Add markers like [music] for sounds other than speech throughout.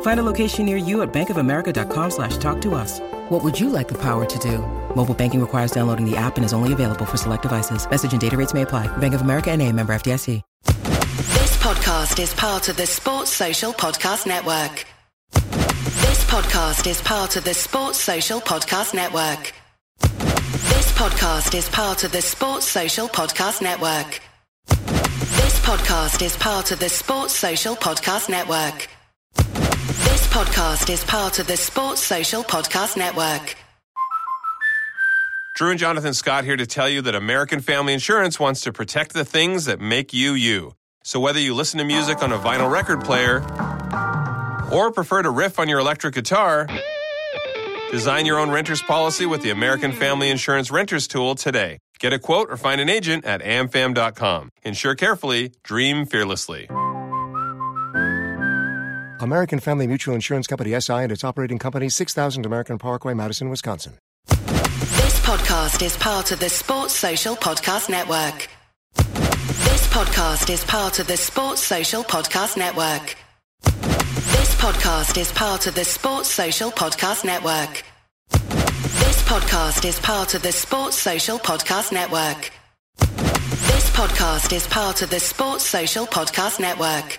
Find a location near you at bankofamerica.com slash talk to us. What would you like the power to do? Mobile banking requires downloading the app and is only available for select devices. Message and data rates may apply. Bank of America and a member FDIC. This podcast is part of the Sports Social Podcast Network. This podcast is part of the Sports Social Podcast Network. This podcast is part of the Sports Social Podcast Network. This podcast is part of the Sports Social Podcast Network. This podcast is part of the Sports Social Podcast Network. Drew and Jonathan Scott here to tell you that American Family Insurance wants to protect the things that make you you. So whether you listen to music on a vinyl record player or prefer to riff on your electric guitar, design your own renter's policy with the American Family Insurance Renters Tool today. Get a quote or find an agent at amfam.com. Insure carefully, dream fearlessly. American Family Mutual Insurance Company SI and its operating company 6000 American Parkway, Madison, Wisconsin. This podcast is part of the Sports Social Podcast Network. This podcast is part of the Sports Social Podcast Network. This podcast is part of the Sports Social Podcast Network. This podcast is part of the Sports Social Podcast Network. This podcast is part of the Sports Social Podcast Network.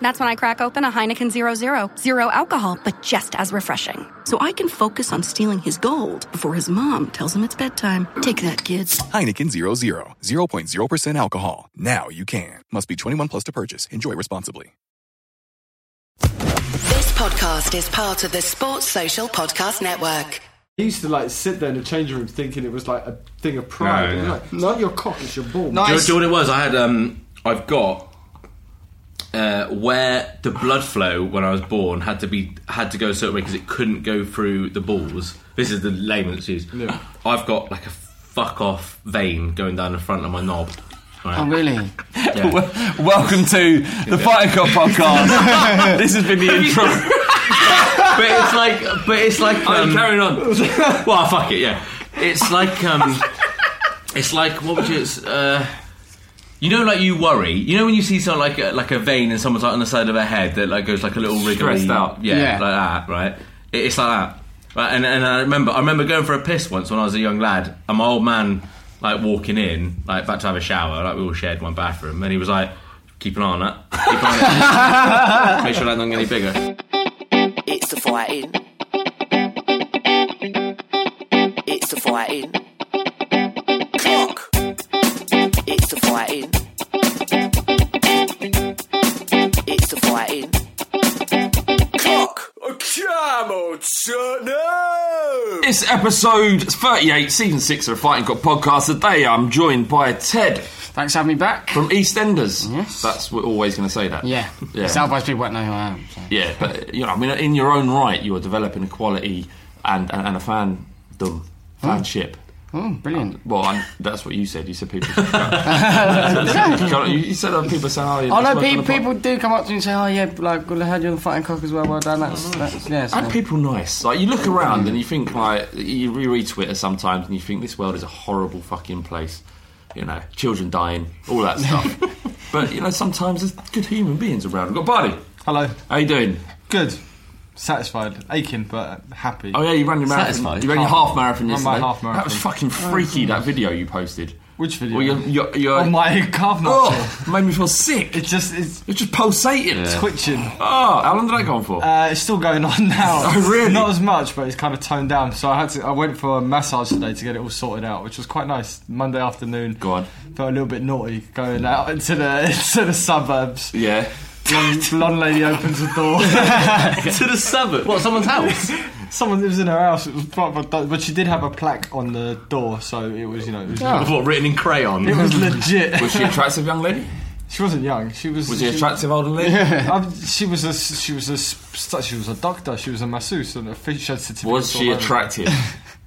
That's when I crack open a Heineken Zero Zero. Zero alcohol, but just as refreshing. So I can focus on stealing his gold before his mom tells him it's bedtime. Take that, kids. Heineken 00, 0.0% alcohol. Now you can. Must be 21 plus to purchase. Enjoy responsibly. This podcast is part of the Sports Social Podcast Network. He used to like sit there in the changing room thinking it was like a thing of pride. No, no. Like, Not your cock, it's your ball. Do, you, do you know what it was? I had um, I've got uh, where the blood flow when I was born had to be had to go a certain way because it couldn't go through the balls. This is the layman's use. Yeah. I've got like a fuck off vein going down the front of my knob. Right. Oh, really? [laughs] Yeah. Wel- Welcome to the Fighting Cock podcast. [laughs] this has been the intro. [laughs] but it's like, but it's like, um, I'm carrying on. well, fuck it, yeah. It's like, um, it's like, what would you, it's, uh, you know, like you worry. You know when you see someone like a, like a vein and someone's like on the side of their head that like goes like a little wriggly, Stressed out. yeah, Yeah. like that, right? It, it's like that, right? And and I remember, I remember going for a piss once when I was a young lad, and my old man like walking in, like about to have a shower, like we all shared one bathroom, and he was like, "Keep an eye on that, keep an eye on it, [laughs] make sure that doesn't get any bigger." It's the fighting. It's the fighting. Clock. It's the fighting. It's the fighting. Clock. A camel turnout! It's episode 38, season 6 of the Fighting Cock podcast. Today I'm joined by Ted Thanks for having me back. from EastEnders. Yes. That's we're always going to say that. Yeah. Yeah. Southwest people won't know who I am. So. Yeah, but you know, I mean, in your own right, you are developing a quality and and, and a fandom, hmm? fanship Oh, brilliant. Uh, well, I, that's what you said. You said people. [laughs] [laughs] you, you said other people say, "Oh, yeah, Oh let's no, pe- on the pod." people do come up to me and say, "Oh yeah, like well, I heard you on the fighting cock as well. Well done." That's, oh, that's yeah. so- And people nice. Like you look around and you think like you reread Twitter sometimes and you think this world is a horrible fucking place. You know, children dying, all that stuff. [laughs] but you know, sometimes there's good human beings around. We've got Bardi. Hello. How you doing? Good. Satisfied. Aching, but happy. Oh yeah, you ran your marathon. Satisfied? You ran your half marathon Ran my yesterday. half marathon. That was fucking freaky. That video you posted. Which video? Well, you're, you're, you're, Oh, my calf muscle. Oh, made me feel sick. It's just it's It's just pulsating. twitching. Oh, how long did that go on for? Uh, it's still going on [laughs] now. Oh, really? Not as much, but it's kind of toned down. So I had to. I went for a massage today to get it all sorted out, which was quite nice. Monday afternoon. Go on. Felt a little bit naughty going out [laughs] into the into the suburbs. Yeah. Blonde, blonde lady opens the door. [laughs] to the suburb. What? Someone's house? Someone lives in her house. It was proper, but she did have a plaque on the door, so it was you know it was, what? Written in crayon? it was legit. Was she attractive young lady? [laughs] She wasn't young. She was. Was she she, attractive older lady? Um, she was a she was a s- she was a doctor. She was a masseuse and a fish had certificate. Was she attractive? [laughs]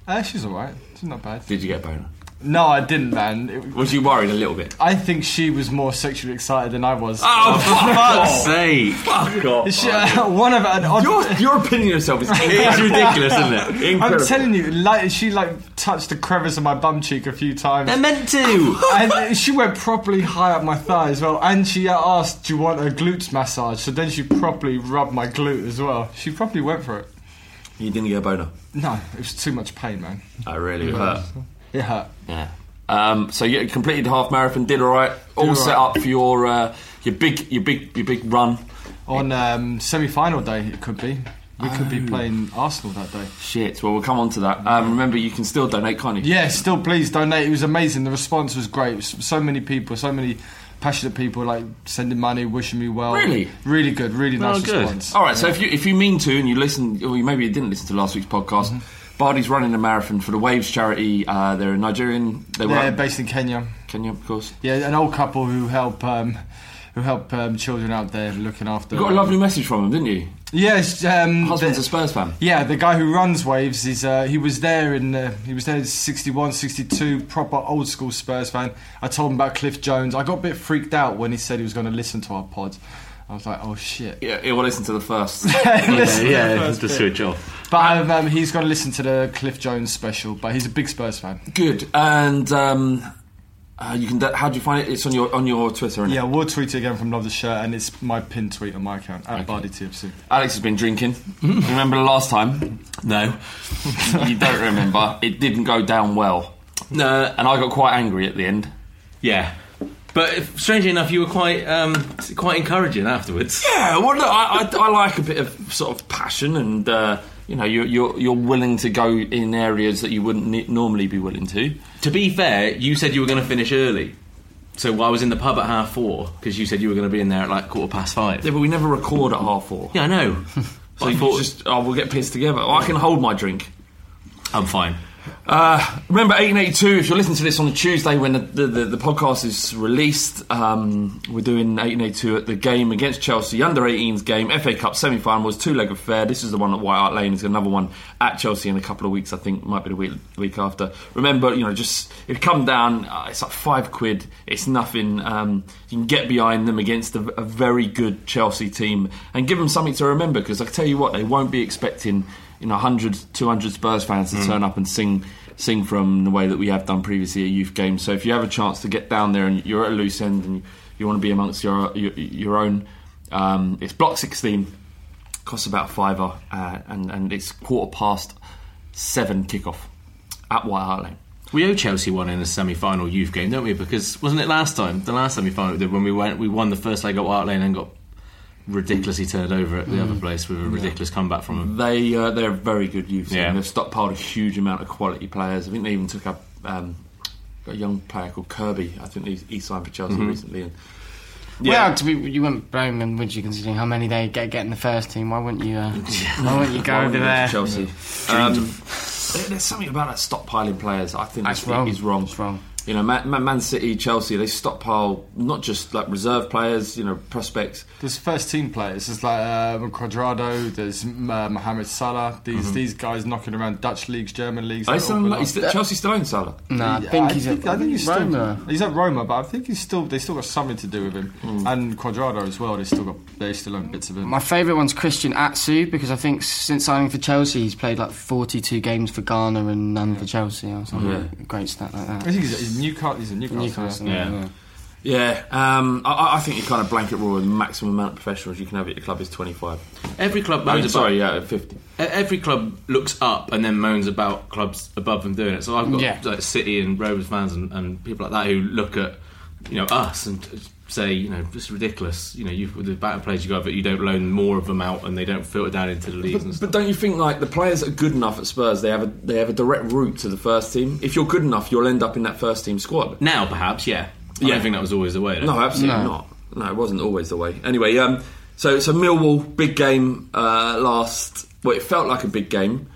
Uh, she's alright. She's not bad. Did you get a boner? No, I didn't, man. It, Was you worried a little bit? I think she was more sexually excited than I was. Oh, For fuck's sake! fuck off! She- uh, one of an odd. Your, your opinion of yourself is [laughs] It's ridiculous, isn't it? I'm telling you, like she like touched the crevice of my bum cheek a few times. They're meant to. and she went properly high up my thigh as well. And she asked, "Do you want a glutes massage?" So then she properly rubbed my glute as well. She probably went for it. You didn't get a boner. No, it was too much pain, man. I really. It hurt. Yeah. Um, so you completed the half marathon, did all right. All all set right. up for your uh, your big your big your big run. On um, semi-final day, it could be. We could be playing Arsenal that day. Shit. Well, we'll come on to that. Um, remember, you can still donate, can't you? Yeah, still please donate. It was amazing. The response was great. S- So many people, so many passionate people, like sending money, wishing me well. Really? really good, really nice good. response. All right. So if you if you mean to and you listen, or you maybe you didn't listen to last week's podcast. Mm-hmm. Bardi's running a marathon for the Waves charity. Uh, they're a Nigerian. They They're run based in Kenya. Kenya, of course. Yeah, an old couple who help um, who help um, children out there looking after. You got a lovely message from them, didn't you? Yes, um, Husband's the- a Spurs fan. Yeah, the guy who runs Waves is uh, he was there in uh, he was there in 61, 62, proper old school Spurs fan. I told him about Cliff Jones. I got a bit freaked out when he said he was going to listen to our pod. I was like, oh shit. Yeah, yeah, well, listen to the first. [laughs] Listen to the yeah, first to bit. switch off. But um, um, he's going to listen to the Cliff Jones special. But he's a big Spurs fan. Good. And um, uh, you can. How do you find it? It's on your on your Twitter. Isn't it? Yeah, we'll tweet it again from Love the Shirt, and it's my pinned tweet on my account at Bardi TFC. Alex has been drinking. remember the last time? No. [laughs] you don't remember. It didn't go down well, No. and I got quite angry at the end. Yeah. But if, strangely enough, you were quite um, quite encouraging afterwards. Yeah, well, look, I, I, I like a bit of sort of passion, and uh, you know, you're, you're you're willing to go in areas that you wouldn't ne- normally be willing to. To be fair, you said you were going to finish early. So I was in the pub at half four because you said you were going to be in there at like quarter past five. Yeah, but we never record at half four. Yeah, I know. [laughs] So I thought, just oh, we'll get pissed together. Oh, I can hold my drink. I'm fine. Uh, remember 1882, if you're listening to this on a Tuesday when the, the, the, the podcast is released, um, we're doing 1882 at the game against Chelsea, under 18s game, FA Cup semi final was two leg affair. This is the one at White Hart Lane, there's another one at Chelsea in a couple of weeks, I think, might be the week, week after. Remember, you know, just if you come down, uh, it's like five quid, it's nothing. Um, you can get behind them against a, a very good Chelsea team and give them something to remember because I tell you what, they won't be expecting you know 100 200 Spurs fans to turn up and sing sing from the way that we have done previously at youth games. So if you have a chance to get down there and you're at a loose end and you, want to be amongst your your, your own um, it's block 16 costs about fiver uh, and, and it's quarter past seven kickoff at White Hart Lane. We owe Chelsea one in the semi-final youth game, don't we? Because wasn't it last time, the last semi-final, when we went, we won the first leg at White Lane and got ridiculously turned over at the other place with a ridiculous comeback from them. They uh, they're a very good youth team. Yeah. They've stockpiled a huge amount of quality players. I think they even took up um, a young player called Kirby. I think he, he signed for Chelsea Mm-hmm. recently. And Well, to be, you wouldn't blame them, would you, considering how many they get, get in the first team? Why wouldn't you? Uh, [laughs] why wouldn't you go over there? to Chelsea. Um, there's something about that stockpiling players. I think That's wrong. is wrong. It's wrong. You know, Man, Man City, Chelsea, they stockpile not just like reserve players, you know, prospects. There's first team players. There's like uh, Cuadrado. There's uh, Mohamed Salah. These Mhm. these guys knocking around Dutch leagues, German leagues. Are they they're still all in- below. is the- Chelsea still own Salah? No, I Yeah, think he's think, at I think he's still Roma. he's at Roma, but I think he's still they still got something to do with him. Hmm. And Cuadrado as well. They still got they still own bits of him. My favourite one's Christian Atsu because I think since signing for Chelsea, he's played like 42 games for Ghana and none for Chelsea or something. Yeah. Great stat like that. I think he's, he's Newcastle. He's a Newcastle. Newcastle, yeah. yeah. Yeah, um, I, I think you kind of blanket rule with the maximum amount of professionals you can have at your club is 25. Every club I mean, sorry, about- yeah, 50. E- Every club looks up and then moans about clubs above them doing it. So I've got Yeah. like City and Rovers fans and, and people like that who look at you know us and say you know it's ridiculous. You know, you with the better players you got, but you don't loan more of them out and they don't filter down into the leagues and But, stuff. but don't you think like the players that are good enough at Spurs, they have a they have a direct route to the first team. If you're good enough, you'll end up in that first team squad. Now, perhaps, yeah. I Yeah. don't think that was always the way. No, absolutely No. not. No, it wasn't always the way. Anyway, um, so so Millwall big game uh, last. Well, it felt like a big game,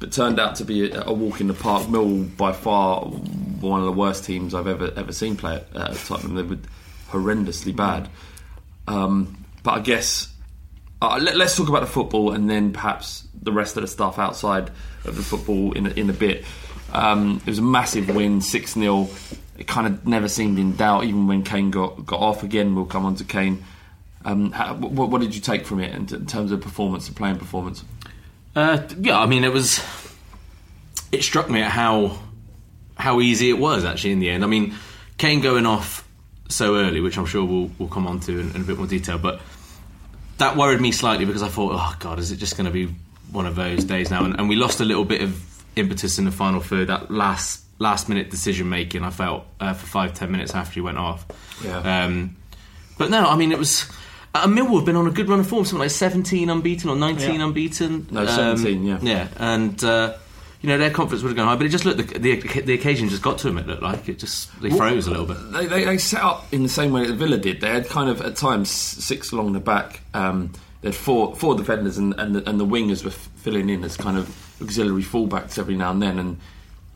but turned out to be a, a walk in the park. Millwall by far one of the worst teams I've ever ever seen play at uh, Tottenham. They were horrendously bad. Um, but I guess uh, let, us talk about the football and then perhaps the rest of the stuff outside of the football in in a bit. Um, it was a massive win, six 0 It kind of never seemed in doubt, even when Kane got got off. Again, we'll come on to Kane. Um, how, what, what did you take from it in, in terms of performance, the playing performance? Uh, yeah, I mean, it was. It struck me at how how easy it was actually in the end. I mean, Kane going off so early, which I'm sure we'll we'll come on to in, in a bit more detail, but that worried me slightly because I thought, oh god, is it just going to be one of those days now? And, and we lost a little bit of impetus in the final third. That last last minute decision making, I felt uh, for five ten minutes after he went off. Yeah. Um, but no, I mean it was. Uh, Millwall have been on a good run of form, something like 17 unbeaten or 19 Yeah. unbeaten. No, 17, yeah. Yeah, and uh, you know their confidence would have gone high, but it just looked the, the the occasion just got to them. It looked like it just they Well, froze a little bit. They, they, they set up in the same way that Villa did. They had kind of at times six along the back. Um, they had four four defenders, and and the, and the wingers were f- filling in as kind of auxiliary fullbacks every now and then. And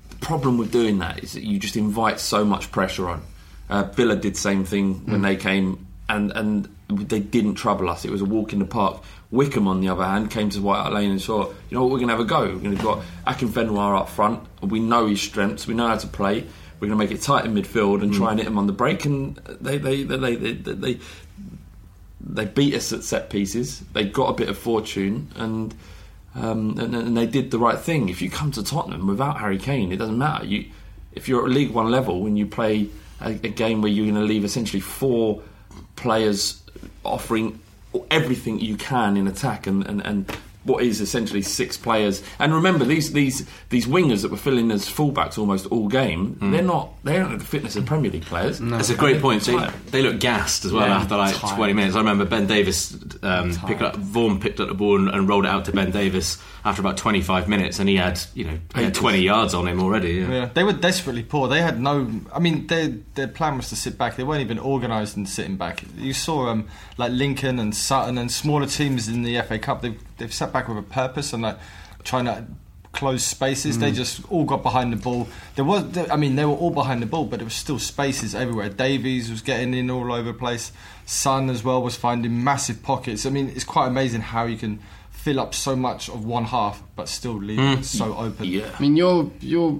the problem with doing that is that you just invite so much pressure on. Uh, Villa did the same thing when they came, and and they didn't trouble us. It was a walk in the park. Wycombe, on the other hand, came to White Hart Lane and saw, you know what, we're going to have a go. We're going to got Akinfenwa up front. We know his strengths. We know how to play. We're going to make it tight in midfield and try and hit him on the break. And they they they they, they, they, they beat us at set pieces. They got a bit of fortune and, um, and and they did the right thing. If you come to Tottenham without Harry Kane, it doesn't matter. You if you're at League One level when you play a, a game where you're going to leave essentially four players offering everything you can in attack and, and, and what is essentially six players. And remember, these these these wingers that were filling as fullbacks almost all game, they're not they don't have the fitness of Premier League players. It's a great point. they're They, look gassed as well Yeah, after like tired. 20 minutes. I remember Ben Davies um, picked up Vorm picked up the ball and, and rolled it out to Ben Davies after about 25 minutes, and he had you know had 20 yards on him already. Yeah. Yeah, they were desperately poor. They had no. I mean, their their plan was to sit back. They weren't even organised in sitting back. You saw um, like Lincoln and Sutton and smaller teams in the FA Cup. They've they've sat back with a purpose and like trying to close spaces. They Mm. just all got behind the ball. There was, I mean, they were all behind the ball, but there was still spaces everywhere. Davies was getting in all over the place. Son as well was finding massive pockets. I mean, it's quite amazing how you can fill up so much of one half, but still leave Mm. it so open. Yeah. I mean, you're you're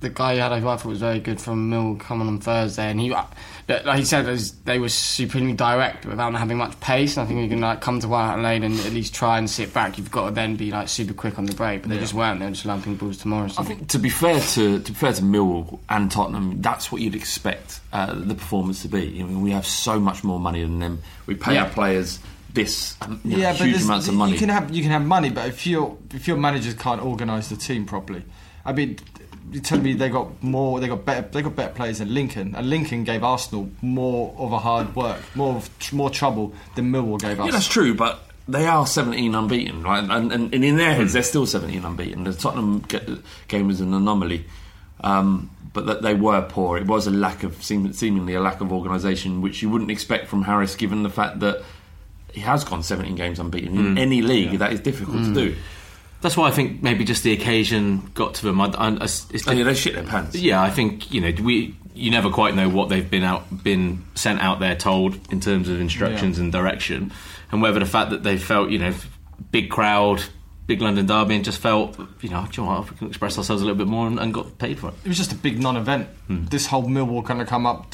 the guy you had. I thought was very good from Mill coming on Thursday, and he, like he said, they were supremely direct without having much pace. And I think you can like come to White Hart Lane and at least try and sit back. You've got to then be like super quick on the break, but they Yeah. just weren't. They were just lumping balls to Morison. I think to be fair to to be fair to Millwall and Tottenham, that's what you'd expect uh, the performance to be. I mean, we have so much more money than them. We pay Yeah. our players this you know, yeah, but huge amounts of money. You can have you can have money, but if your if your managers can't organise the team properly, I mean, you tell me they got more, they got better, they got better players than Lincoln, and Lincoln gave Arsenal more of a hard work, more of, tr- more trouble than Millwall gave us. Yeah, that's true, but they are 17 unbeaten, right? And, and, and in their heads, they're still 17 unbeaten. The Tottenham game was an anomaly, um, but that they were poor. It was a lack of seem, seemingly a lack of organisation, which you wouldn't expect from Harris, given the fact that he has gone 17 games unbeaten in Mm. any league. That is difficult Mm. to do. That's why I think maybe just the occasion got to them. I, I, it's Oh, yeah, they shit their pants. Yeah, I think you know we you never quite know what they've been out been sent out there told in terms of instructions Yeah. and direction, and whether the fact that they felt you know big crowd. Big London derby and just felt, you know, do you know what, we can express ourselves a little bit more and, and got paid for it. It was just a big non-event. This whole Millwall kind of come up,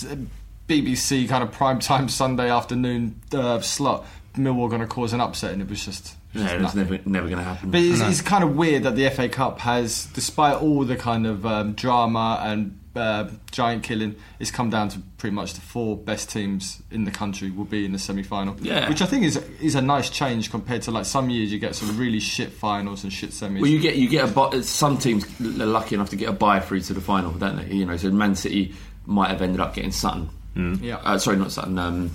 BBC kind of prime time Sunday afternoon uh, slot. Millwall going to cause an upset, and it was just. it was Yeah, just it was never never going to happen. But it's, it's kind of weird that the FA Cup has, despite all the kind of um, drama and uh, giant killing, it's come down to pretty much the four best teams in the country will be in the semi-final. Yeah. which I think is is a nice change compared to like some years you get some really shit finals and shit semis. Well, you get you get a bu- some teams are lucky enough to get a bye through to the final, don't they? You know, so Man City might have ended up getting Sutton. Yeah. Uh, sorry, not Sutton. Um,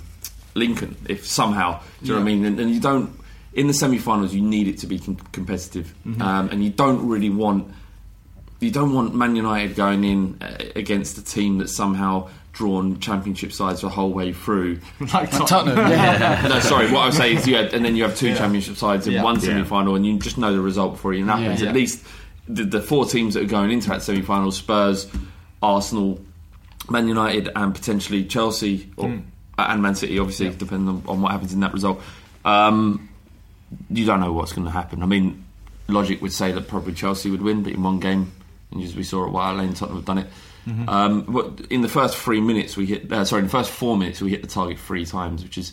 Lincoln, if somehow, do you know what I mean? And, and you don't in the semi-finals, you need it to be com- competitive, Mm-hmm. um, and you don't really want you don't want Man United going in uh, against a team that's somehow drawn championship sides the whole way through. [laughs] like Tottenham, [laughs] yeah. [laughs] no, sorry. What I was saying is, you had, and then you have two championship sides in Yeah. one semi-final, and you just know the result before it even happens. Yeah. At least the, the four teams that are going into that semi-final: Spurs, Arsenal, Man United, and potentially Chelsea or, Hmm. And Man City. Obviously, depending on, on what happens in that result. Um, you don't know what's going to happen. I mean, logic would say that probably Chelsea would win, but in one game, and as we saw at White Lane, Tottenham have done it. Mm-hmm. Um, but in the first three minutes, we hit. Uh, sorry, in the first four minutes, we hit the target three times, which is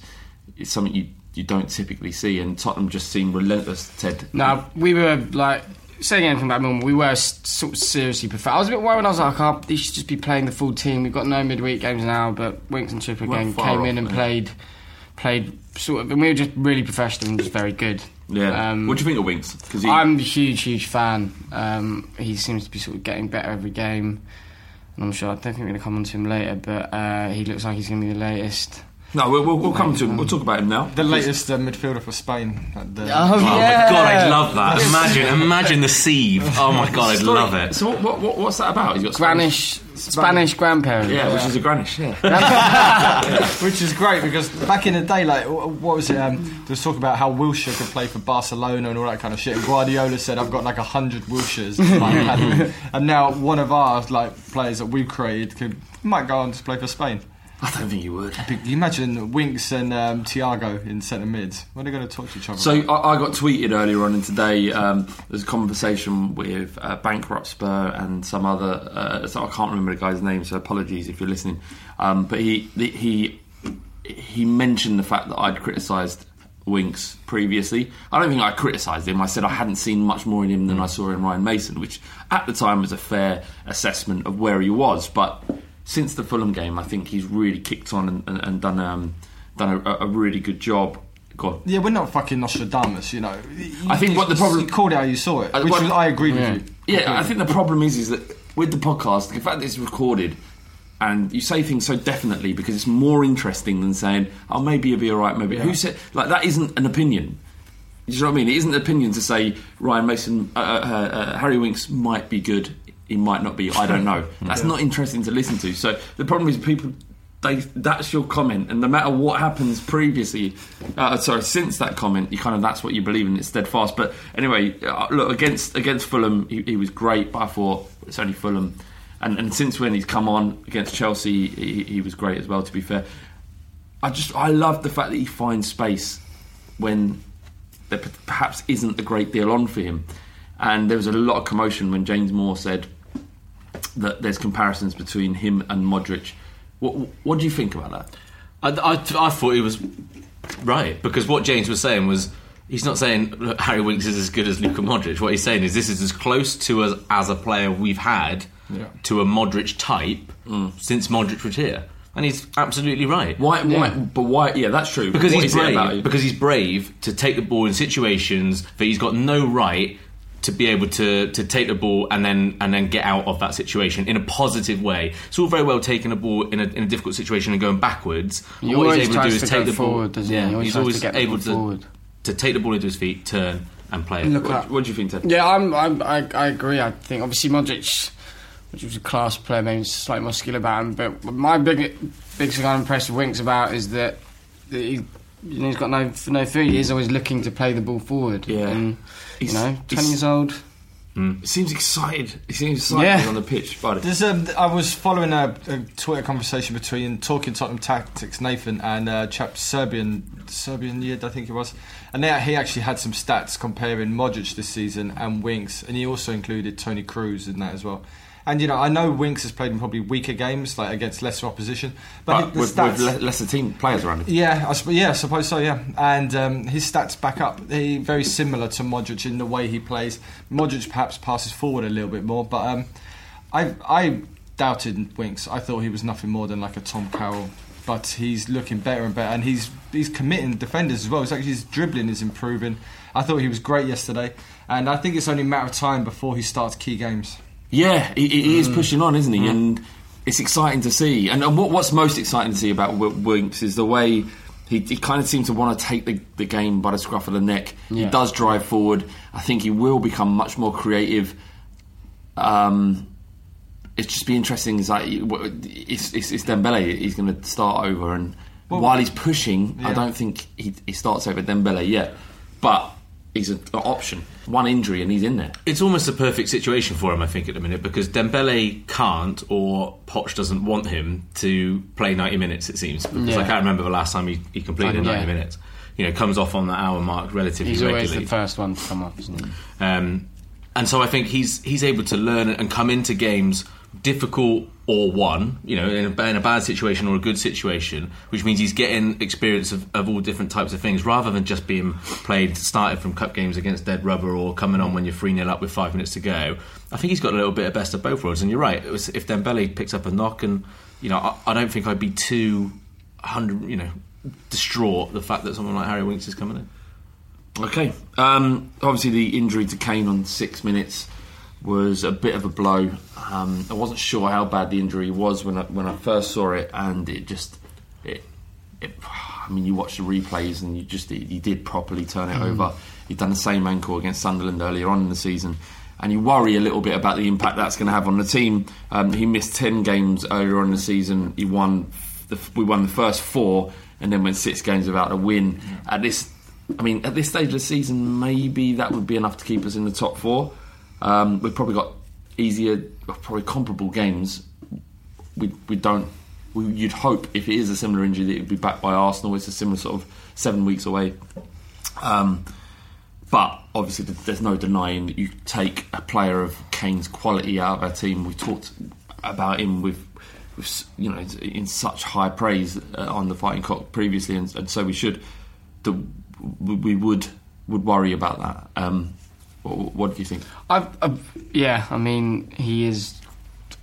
it's something you you don't typically see. And Tottenham just seemed relentless. Ted, No, we were like saying anything about Millwall. We were sort of seriously pathetic. I was a bit worried. when I was like, oh, they should just be playing the full team. We've got no midweek games now, but Winks and Chipper Weren't again came off, in and played played sort of, and we were just really professional and just very good. yeah. Um, what do you think of Winks? Because I'm a huge, huge fan. Um, he seems to be sort of getting better every game. And I'm sure, I don't think we're going to come on to him later, but uh, he looks like he's going to be the latest. No, we'll, we'll, we'll come to him. We'll talk about him now. the latest uh, midfielder for Spain. at the- Oh, Oh my god, I'd love that. Imagine, imagine the sieve. Oh my god, I'd Story- love it. So what, what, what, what's that about? He's got Spanish, Spanish grandparents. Yeah, which is a Granish. Yeah. [laughs] Which is great because back in the day, like what was it? Um, there was talk about how Wilshere could play for Barcelona and all that kind of shit. And Guardiola said, "I've got like a hundred Wilsheres," in my academy." and now one of our like players that we've created could might go on to play for Spain. I don't think you would. Can you imagine Winks and um, Thiago in centre mids? When are they going to talk to each other? So I, I got tweeted earlier on in today. Um, there's a conversation with uh, Bankrupt Spur and some other. Uh, so I can't remember the guy's name. So apologies if you're listening. Um, but he the, he he mentioned the fact that I'd criticised Winks previously. I don't think I criticised him. I said I hadn't seen much more in him than I saw in Ryan Mason, which at the time was a fair assessment of where he was. But since the Fulham game, I think he's really kicked on and, and, and done um, done a, a really good job. Go yeah, we're not fucking Nostradamus, you know. I think You- what the problem- you called it how you saw it, Uh, which what- was, I agree Yeah. with you. Yeah, I think the problem is is that with the podcast, the fact that it's recorded and you say things so definitely because it's more interesting than saying, "Oh, maybe you'll be all right." Maybe who said like that isn't an opinion. You know what I mean? It isn't an opinion to say Ryan Mason, uh, uh, uh, Harry Winks might be good. He might not be. I don't know. [laughs] That's not interesting to listen to. So the problem is people. They, that's your comment, and no matter what happens previously, uh, sorry, since that comment, you kind of that's what you believe in. It's steadfast. But anyway, uh, look against against Fulham, he, he was great, but I thought it's only Fulham, and and since when he's come on against Chelsea, he, he was great as well. To be fair, I just I love the fact that he finds space when there perhaps isn't a great deal on for him. And there was a lot of commotion when James Moore said that there's comparisons between him and Modric. What, what do you think about that? I, I, I thought he was right because what James was saying was he's not saying Harry Winks is as good as Luka Modric. What he's saying is this is as close to us as a player we've had Yeah. to a Modric type mm. since Modric was here, and he's absolutely right. Why? Why? But why? Yeah, that's true. Because What he's is it about brave. Because he's brave to take the ball in situations that he's got no right to be able to, to take the ball and then and then get out of that situation in a positive way. It's all very well taking the ball in a, in a difficult situation and going backwards. but He what always he's able to do tries is to take the ball. forward, doesn't yeah, He always he's tries to always get able to forward. to take the ball into his feet, turn and play it. Look What, what do you think, Ted? Yeah, I'm, I'm, I, I agree. I think obviously Modric, which was a class player, maybe slightly more skill about him. But my big, big thing I'm impressed with Winks about is that, that he, you know, he's got no no food. He's always looking to play the ball forward. Yeah. and, He's- you know, he's- twenty years old. He seems excited. He seems excited Yeah. on the pitch, buddy. There's um, I was following a, a Twitter conversation between Talking Tottenham Tactics Nathan and uh, chap Serbian Serbian Yid, I think it was, and they, he actually had some stats comparing Modric this season and Winks, and he also included Toni Kroos in that as well. And you know, I know Winks has played in probably weaker games, like against lesser opposition, but, But with, stats, with le- lesser team players around him. yeah, I, yeah, I suppose so. Yeah, and um, his stats back up. He very similar to Modric in the way he plays. Modric perhaps passes forward a little bit more, but um, I I doubted Winks. I thought he was nothing more than like a Tom Carroll, but he's looking better and better, and he's he's committing defenders as well. It's actually his dribbling is improving. I thought he was great yesterday, and I think it's only a matter of time before he starts key games. Yeah, he, he is Mm. pushing on, isn't he? Mm. And it's exciting to see. And, and what, what's most exciting to see about W- Winks is the way he, he kind of seems to want to take the, the game by the scruff of the neck. He does drive forward. I think he will become much more creative. Um, it's just be interesting. Is like it's, it's, it's Dembele. He's going to start over, and Well, while he's pushing, I don't think he, he starts over Dembele yet. But he's an option. One injury, and he's in there. It's almost a perfect situation for him, I think, at the minute because Dembele can't or Poch doesn't want him to play 90 minutes. It seems because Yeah. I can't remember the last time he, he completed Yeah. 90 minutes. You know, comes off on the hour mark relatively He's always regularly. the first one to come off, isn't he? Um, and so I think he's he's able to learn and come into games difficult or one, you know, in a, in a bad situation or a good situation, which means he's getting experience of, of all different types of things rather than just being played, started from cup games against dead rubber or coming on when you're 3 0 up with five minutes to go. I think he's got a little bit of best of both worlds. And you're right, was, if Dembele picks up a knock, and, you know, I, I don't think I'd be too, 100, you know, distraught the fact that someone like Harry Winks is coming in. Okay. Um, obviously, the injury to Kane on six minutes was a bit of a blow. Um, I wasn't sure how bad the injury was when I, when I first saw it, and it just it, it. I mean, you watch the replays, and you just you did properly turn it Mm. over. He'd done the same ankle against Sunderland earlier on in the season. And you worry a little bit about the impact that's going to have on the team. Um, he missed ten games earlier on in the season. He won. The, we won the first four, and then went six games without a win. At this I mean, at this stage of the season, maybe that would be enough to keep us in the top four. Um, we've probably got easier, probably comparable games. We we don't. We, you'd hope if it is a similar injury that it would be back by Arsenal. It's a similar sort of seven weeks away. Um, but obviously, there's no denying that you take a player of Kane's quality out of our team. We talked about him with, with you know, in such high praise uh, on the Fighting Cock previously, and, and so we should. The, we we would would worry about that. Um, what, what do you think? I've, I've, yeah, I mean, he is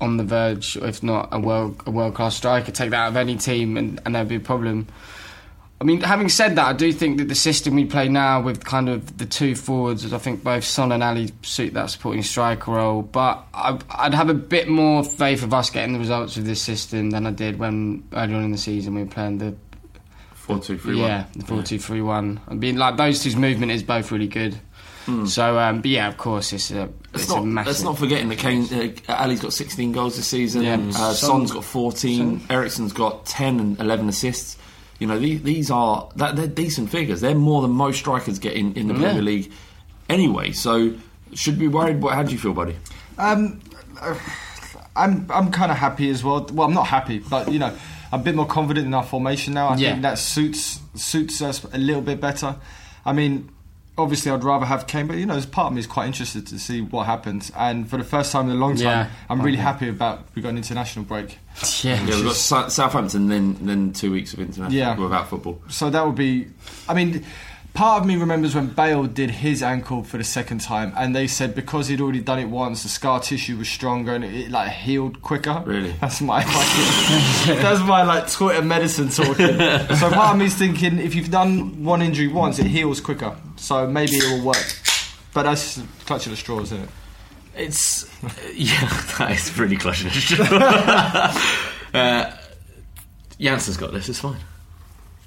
on the verge, if not a world a world class striker. Take that out of any team, and, and there'd be a problem. I mean, having said that, I do think that the system we play now with kind of the two forwards, I think both Son and Alli suit that supporting striker role. But I, I'd have a bit more faith of us getting the results with this system than I did when earlier on in the season we were playing the Four two three one. yeah, the four two three one. I mean, like those two's movement is both really good. Hmm. So, um, but yeah, of course, it's a Let's it's a not, massive. let's not forgetting that Kane, uh, Alli's got 16 goals this season. Yeah. Uh, Son- Son's got 14. Eriksen's got 10 and 11 assists. You know, these, these are that, they're decent figures. They're more than most strikers get in, in the Yeah. Premier League anyway. So, should we be worried? What, how do you feel, buddy? Um, uh, I'm I'm kind of happy as well. Well, I'm not happy, but you know, I'm a bit more confident in our formation now. I Yeah. think that suits suits us a little bit better. I mean, obviously, I'd rather have Kane, but you know, as part of me is quite interested to see what happens. And for the first time in a long time, Yeah. I'm really happy about we got an international break. [laughs] yeah, Yeah, we've got Southampton, then then two weeks of international Yeah. without football. So that would be. I mean, part of me remembers when Bale did his ankle for the second time, and they said because he'd already done it once, the scar tissue was stronger and it, it like healed quicker. Really? That's my fucking, [laughs] that's my like Twitter medicine talking. [laughs] so part of me's thinking if you've done one injury once, it heals quicker. So maybe it will work. But that's clutching at straws, isn't it? It's [laughs] yeah, that is really clutching. at straw. uh, Janssen's got this. It's fine.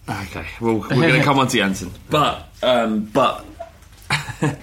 Okay, well, we're going [laughs] to come on to Janssen. But, um, but [laughs]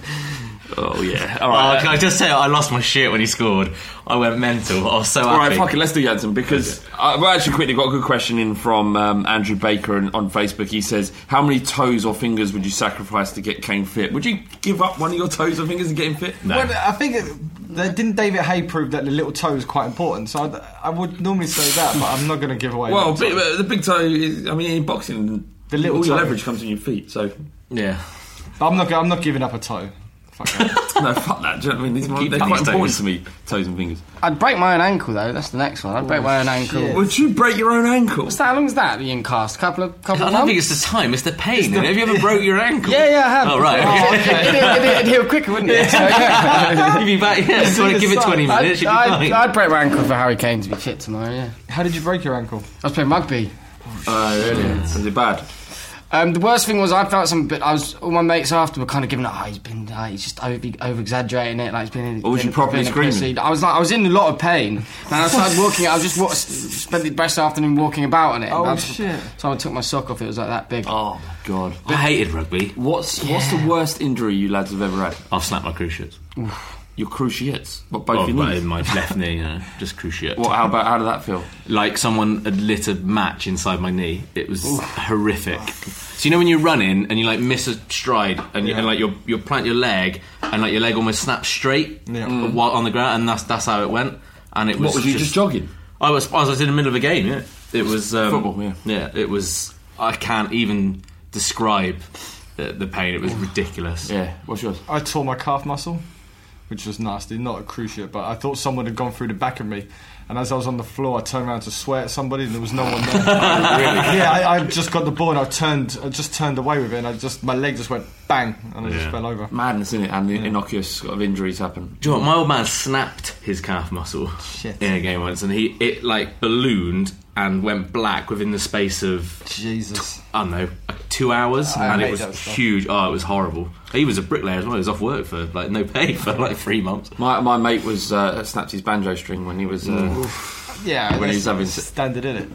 Oh yeah. All [laughs] All right. right. can I just say I lost my shit when he scored? I went mental. I was so All right, happy. fuck it, let's do Janssen because uh, well, actually quickly got a good question in from um, Andrew Baker on, on Facebook. He says, "How many toes or fingers would you sacrifice to get Kane fit? Would you give up one of your toes or fingers and get him fit?" Well, I think it, they- didn't David Haye prove that the little toe is quite important? So I'd, I would normally say that, but I'm not going to give away. Well, that big, uh, the big toe is. I mean, in boxing, The little all your toe. leverage comes in your feet. So yeah. But I'm not. I'm not giving up a toe. Fuck that. [laughs] no, fuck that. Do you know what I mean? These, Keep they're these quite important toes. to me. Toes and fingers. I'd break my own ankle though. That's the next one. I'd break oh, my own ankle. Would you break your own ankle? What's that? How long is that? The incast? Couple of couple I of don't think months? it's the time. It's the pain. Have you ever [laughs] broke your ankle? Yeah, yeah, I have. Oh right. Oh, okay. it'd, it'd, it'd heal quicker, wouldn't it? So, [laughs] yeah. You'd be back. Yeah. So give it twenty minutes. I'd, You'd be I'd, fine. I'd break my ankle for Harry Kane to be fit tomorrow. Yeah. How did you break your ankle? I was playing rugby. Oh, really? Is it bad? Um, the worst thing was I felt some bit. I was all my mates after were kind of giving it. Oh, he's been. Uh, he's just over, over exaggerating it. Like he's been. Or was been- you properly been a screaming? pussy. I was like, I was in a lot of pain. And I started walking. I was just wa- spent the best afternoon walking about on it. Oh, And I- shit. Someone took my sock off. It was like that big. Oh my god. I hated rugby. What's what's the worst injury you lads have ever had? I've snapped my cruciates. [sighs] [laughs] Your cruciates. What both Oh, your knees? in my left knee, you know, just cruciate. What? How about? How did that feel? Like someone had lit a match inside my knee. It was horrific. So you know when you're running and you like miss a stride and, you, and like you you plant your leg and like your leg almost snaps straight Yeah. while on the ground and that's that's how it went. And it was What was you just jogging? I was I was in the middle of a game. Yeah, it was um, Football, yeah. yeah. It was. I can't even describe the, the pain. It was ridiculous. Yeah. What's yours? I tore my calf muscle, which was nasty. Not a cruciate, but I thought someone had gone through the back of me. And as I was on the floor, I turned around to swear at somebody, and there was no one there. [laughs] Really? Yeah, I, I just got the ball, and I turned, I just turned away with it, and I just my leg just went bang, and I just fell over. Madness in it, and the innocuous sort of injuries happen. Do you know what? My old man snapped his calf muscle Shit. in a game once, and he it like ballooned and went black within the space of Jesus. I don't know like two hours, I and it was huge. Oh, it was horrible. He was a bricklayer as well. He was off work for like no pay [laughs] for like three months. My my mate was uh, snapped his banjo string when he was. Uh, Yeah, When he's that's having- standard in it.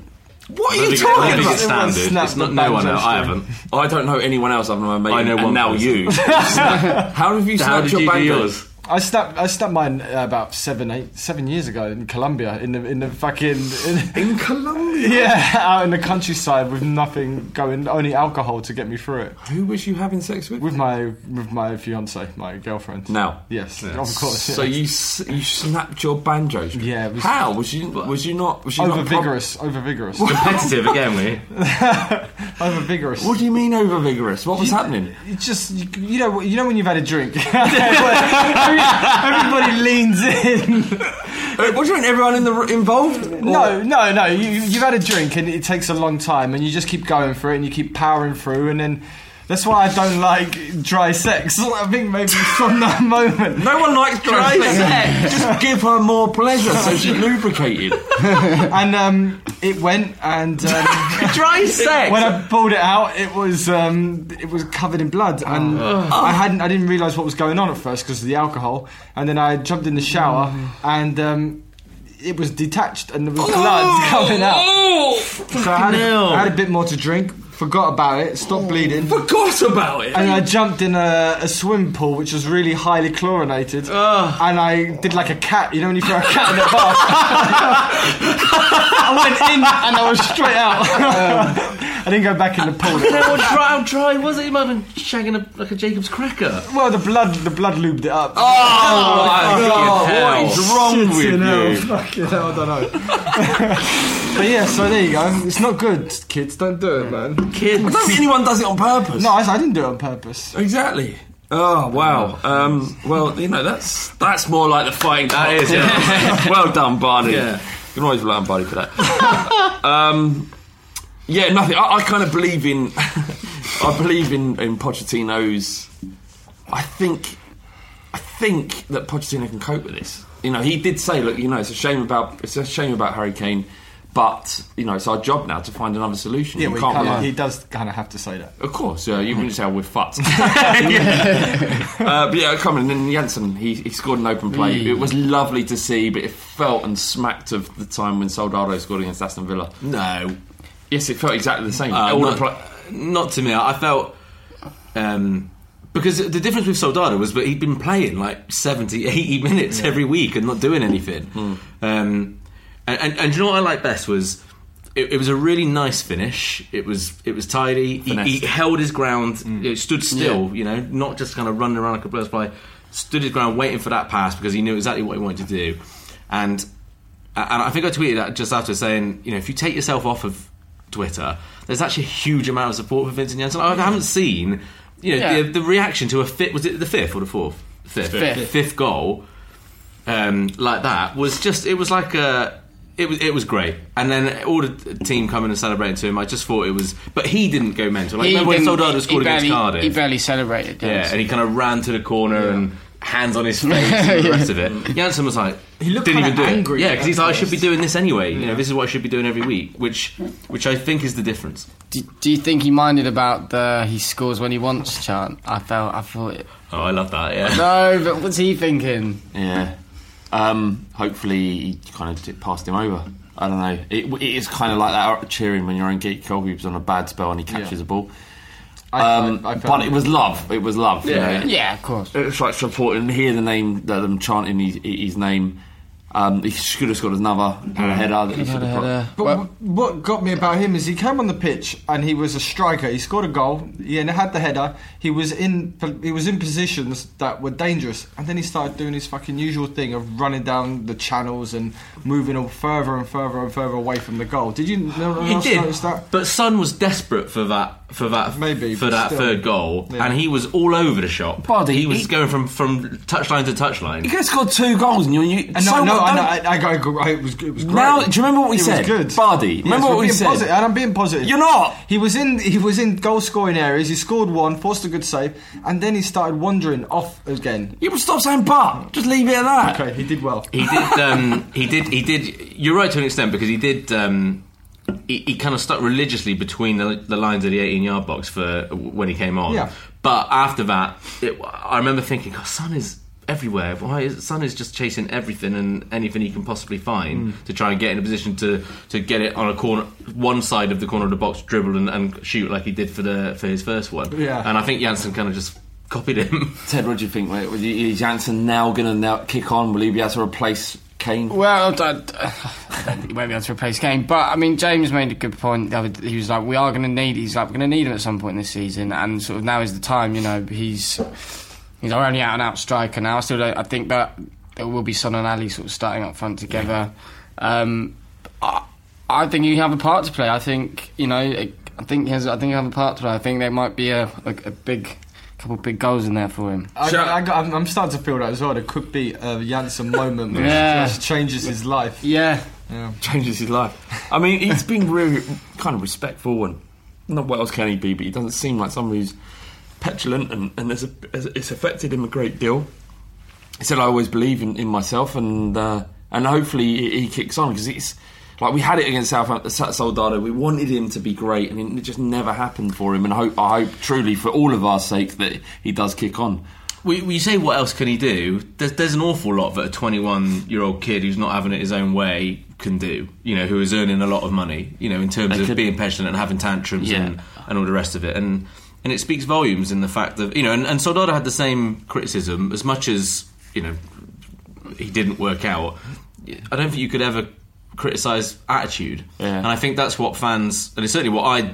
what I don't think, I don't think it's standard. It's not no one banjo else. I haven't. I don't know anyone else other than my mate. I know and one now person. you. [laughs] How have you How snapped did your you banjo? Yours? I snapped, I snapped mine uh, about seven, eight, seven years ago in Colombia, in the in the fucking in, [laughs] In Colombia. yeah, out in the countryside with nothing going, only alcohol to get me through it. Who was you having sex with? With my with my fiance, my girlfriend. Now. Yes, of course. So you you snapped your banjo string. Yeah, it was- How was you was you not was you over not prob- vigorous, over vigorous, [laughs] Competitive again, we. [laughs] over vigorous. What do you mean over vigorous? What was happening? It's just you, you know you know when you've had a drink, Every- everybody leans in. [laughs] Uh, what do you mean? Everyone in the involved? No, no, no. You, you've had a drink and it takes a long time, and you just keep going for it, and you keep powering through, and then that's why I don't like dry sex. [laughs] I think maybe from that [laughs] moment. No one likes dry Dry sex. Just give her more pleasure so she's lubricated. [laughs] and um, it went, and um, dry sex. when I pulled it out, it was um, it was covered in blood, and I hadn't, I didn't realise what was going on at first because of the alcohol, and then I jumped in the shower, and um, it was detached, and there was blood coming out. So I had, a. I had a bit more to drink, forgot about it, stopped oh. bleeding. Forgot about it. And I jumped in a, a swimming pool which was really highly chlorinated, and I did like a cat. You know when you throw a cat in the bath. [laughs] I went in and I was straight out. Um, I didn't go back in the pool. [laughs] how dry, how dry was it? You might have been shagging a, like a Jacob's cracker. Well, the blood, the blood lubed it up. Oh, my God, hell. what is wrong with Shit, hell, you? Fucking hell, I don't know. [laughs] but yeah, so there you go. It's not good, kids. Don't do it, man. Kids. I don't think anyone does it on purpose. No, I, I didn't do it on purpose. Exactly. Oh wow. Um, well, you know that's that's more like the fighting. That is, yeah. [laughs] well done, Bardi. Yeah. You can always rely on Bardi for that. um, yeah, nothing. I, I kind of believe in. [laughs] I believe in in Pochettino's. I think. I think that Pochettino can cope with this. You know, he did say, "Look, you know, it's a shame about it's a shame about Harry Kane, but you know, it's our job now to find another solution. Yeah, can't kinda, he does kind of have to say that. of course, yeah, you wouldn't say oh, we're fucked. [laughs] [laughs] uh, but yeah, come on, and then Janssen, he, he scored an open play. It was lovely to see, but it felt and smacked of the time when Soldado scored against Aston Villa. No, Yes, it felt exactly the same. Uh, not, pla- not to me. I felt um, Because the difference with Soldado was that he'd been playing like 70, [laughs] 80 minutes every week and not doing anything. Um, and, and, and you know what I liked best was it, it was a really nice finish. It was it was tidy. He, he held his ground. It stood still. You know, not just kind of running around like a bird's fly. Stood his ground, waiting for that pass because he knew exactly what he wanted to do. And and I think I tweeted that just after saying, you know, if you take yourself off of Twitter, there's actually a huge amount of support for Vincent Janssen. I haven't seen, you know, Yeah. the, the reaction to a fifth. Was it the fifth or the fourth? Fifth. Fifth. Fifth goal, um, like that was just. It was like a. It was it was great, and then all the team coming and celebrating to him. I just thought it was, but he didn't go mental. Like He remember when Soldado scored he against barely- Cardiff? He barely celebrated. yeah, and he kind of ran to the corner and hands on his [laughs] face and the rest of it. [laughs] Janssen was like, He looked didn't kinda even do angry it. Yeah, at because he's like, I should be first. doing this anyway. You know, this is what I should be doing every week, which which I think is the difference. Do, do you think he minded about the he scores when he wants chant? I felt I thought it. Oh, I love that. Yeah. No, but what's he thinking? Yeah. Um, hopefully he kind of t- passed him over. I don't know. It, it is kind of like that cheering when your own geek goalkeeper's on a bad spell and he catches Yeah. a ball. I- Um, I- I felt but it was love. It was love. you Yeah. know. Yeah, of course. It's like supporting, hear the name, the- them chanting his, his name. Um, he should have scored another had a header. That he should have pro- But Well- what got me about him is he came on the pitch and he was a striker. He scored a goal. He had the header. He was in he was in positions that were dangerous, and then he started doing his fucking usual thing of running down the channels and moving all further and further and further away from the goal. Did you no, He did, notice that? but Son was desperate for that for that Maybe, for that still. third goal, Yeah. and he was all over the shop. Buddy, he was he- going from from touchline to touchline. He could have scored two goals and you. you And no, so no, what- I, know, don't- I, I, I, I, it was it was great. Now, do you remember what we It was said? good, Bardi, remember we're what we said? Positive, and I'm being positive. You're not. He was in. He was in goal scoring areas. He scored one, forced a good save, and then he started wandering off again. You would stop saying but. Just leave it at that. Okay, he did well. He did. Um, he did. He did. You're right to an extent because he did. Um, he, he kind of stuck religiously between the, the lines of the 18 yard box for when he came on. Yeah. But after that, it, I remember thinking, "God, Son is everywhere. Why is Son is just chasing everything and anything he can possibly find Mm. to try and get in a position to to get it on a corner, one side of the corner of the box, dribble and, and shoot like he did for the for his first one. Yeah. And I think Janssen kind of just copied him. Ted, what do you think? Mate? Is Janssen now going to now kick on? Will he be able to replace Kane? Well, I, I don't think [sighs] he won't be able to replace Kane. But I mean, James made a good point. The other, he was like, "We are going to need." He's like, "We're going to need him at some point this season," and sort of now is the time. You know, he's he's our only out and out striker now. I still, don't, I think that there will be Son and Alli sort of starting up front together. Um, I, I think you have a part to play. I think you know. I think he has. I think you have a part to play. I think there might be a, a, a big couple of big goals in there for him. I, I got, I'm, I'm starting to feel that as well. There could be a Janssen moment that Yeah. just changes his life. Yeah. Yeah. Changes his life. I mean, he's been really kind of respectful and not what else can he be, but he doesn't seem like someone who's petulant and, and there's a, it's affected him a great deal. He said, "I always believe in, in myself, and uh, and hopefully he, he kicks on because it's like we had it against Southampton, Soldado. We wanted him to be great, and it just never happened for him. And I hope, I hope truly for all of our sake that he does kick on. We, we say what else can he do? There's, there's an awful lot that a 21 year old kid who's not having it his own way can do. You know, who is earning a lot of money. You know, in terms They of could- being petulant and having tantrums Yeah. and, and all the rest of it. And and it speaks volumes in the fact that you know, and, and Soldado had the same criticism as much as you know he didn't work out. I don't think you could ever criticise attitude, Yeah. and I think that's what fans, and it's certainly what I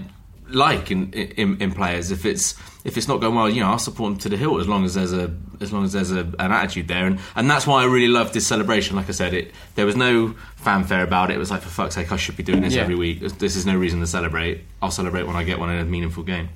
like in, in in players. If it's if it's not going well, you know, I'll support them to the hill as long as there's a as long as there's a, an attitude there, and and that's why I really loved this celebration. Like I said, it there was no fanfare about it. It was like for fuck's sake, I should be doing this Yeah. every week. This is no reason to celebrate. I'll celebrate when I get one in a meaningful game.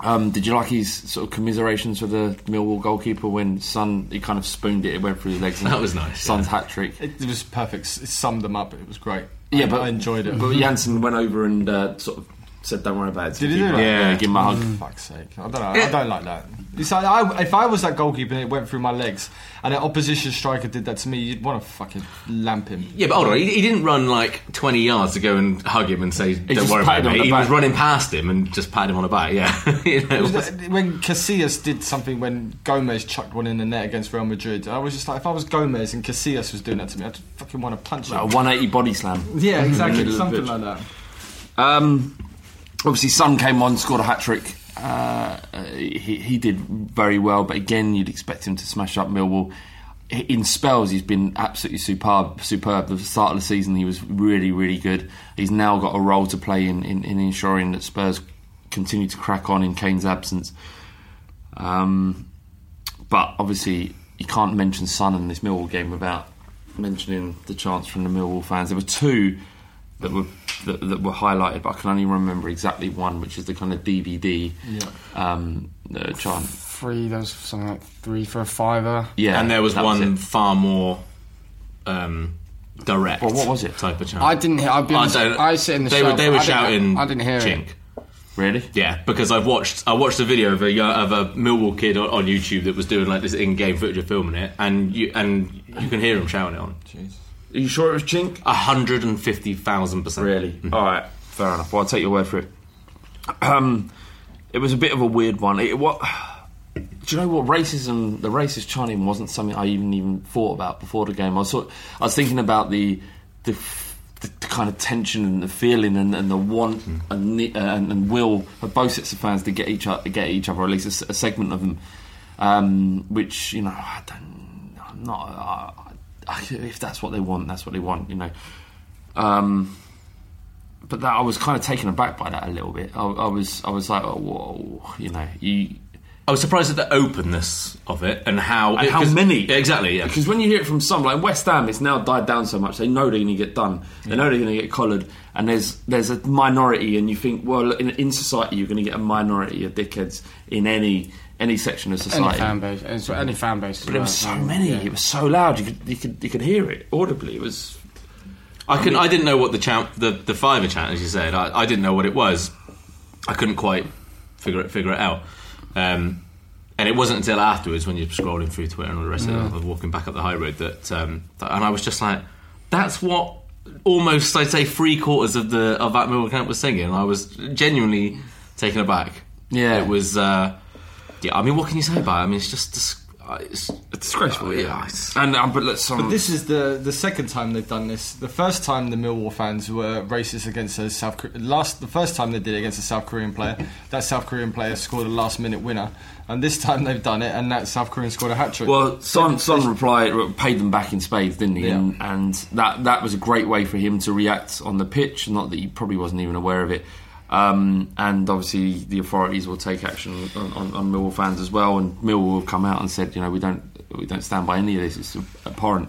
Um, did you like his sort of commiserations for the Millwall goalkeeper when Son he kind of spooned it, it went through his legs? and That was nice, Son's yeah. hat trick. It, it was perfect. It summed them up. It was great. Yeah, I, but I enjoyed it. But Janssen went over and uh, sort of said, "Don't worry about it." Did the he do keeper. that? Yeah, give him a hug. Fuck's sake! I don't know. I don't like that. It's like, I, if I was that goalkeeper and it went through my legs, and an opposition striker did that to me, you'd want to fucking lamp him. Yeah, but hold on. He, he didn't run like 20 yards to go and hug him and say, "Don't worry about patted it." on mate." the He back. was running past him and just patted him on the back. Yeah, [laughs] You know, was when Casillas did something when Gomez chucked one in the net against Real Madrid, I was just like, if I was Gomez and Casillas was doing that to me, I'd fucking want to punch him. A 180 body slam. yeah, exactly, Middle of the something like that. Um, obviously, Son came on, scored a hat trick, uh, uh, he, he did very well, but again, you'd expect him to smash up Millwall. In spells, he's been absolutely superb. Superb. The start of the season, he was really, really good. He's now got a role to play in, in, in ensuring that Spurs continue to crack on in Kane's absence. Um, but obviously, you can't mention Son in this Millwall game without mentioning the chants from the Millwall fans. There were two that were that, that were highlighted, but I can only remember exactly one, which is the kind of DVD Yeah. um, uh, chant. Three, there was something like three for a fiver. Yeah, and there was that was one far more um, direct. Well, what was it? Type of chant. I didn't hear. I'll be I don't- I sit in the they shower, were they were I didn't- shouting. I didn't hear chink. it. Really? Yeah, because I've watched I watched a video of a of a Millwall kid on, on YouTube that was doing like this in-game footage of filming it, and you and you can hear him shouting it on. Are you sure it was Chink? A hundred and fifty thousand percent. Really? All right, fair enough. Well, I'll take your word for it. Um, it was a bit of a weird one. It, what? Do you know what racism? The racist chanting wasn't something I even even thought about before the game. I was sort, I was thinking about the the, the, the kind of tension and the feeling and, and the want and, the, uh, and, and will of both sets of fans to get each other, get each other, or at least a segment of them. Um, which you know, I don't, I'm not. Uh, I, if that's what they want, that's what they want. You know. Um, but that I was kind of taken aback by that a little bit. I, I was, I was like, oh, whoa, you know, you. I was surprised at the openness of it and how And it- how many? Yeah, exactly. Yeah. Because when you hear it from some, like West Ham, it's now died down so much. They know they're going to get done. They know they're going to get collared. And there's there's a minority, and you think, well, in, in society, you're going to get a minority of dickheads in any any section of Any society. fan base, it's- any fan base. But there was so many. It was so loud. You could you could you could hear it audibly. It was. I couldn't. I didn't know what the chant, the the fiver chant, as you said. I, I didn't know what it was. I couldn't quite figure it figure it out. Um, and it wasn't until afterwards, when you're scrolling through Twitter and all the rest Yeah. of it, walking back up the high road, that, um, that and I was just like, that's what almost I'd say three quarters of the of that Millwall camp was singing. And I was genuinely taken aback. Yeah. it was. Uh, yeah, I mean, what can you say about it? I mean, it's just dis- uh, it's disgraceful. yeah, it's- And um, but let's. Um, But this is the the second time they've done this. The first time the Millwall fans were racist against a South Kore- last the first time they did it against a South Korean player. That South Korean player scored a last minute winner, and this time they've done it, and that South Korean scored a hat trick. Well, Son, Son replied, paid them back in spades, didn't he? Yeah. And, and that that was a great way for him to react on the pitch. Not that he probably wasn't even aware of it. Um, and obviously, the authorities will take action on, on, on Millwall fans as well. And Millwall have come out and said, you know, we don't we don't stand by any of this. It's abhorrent.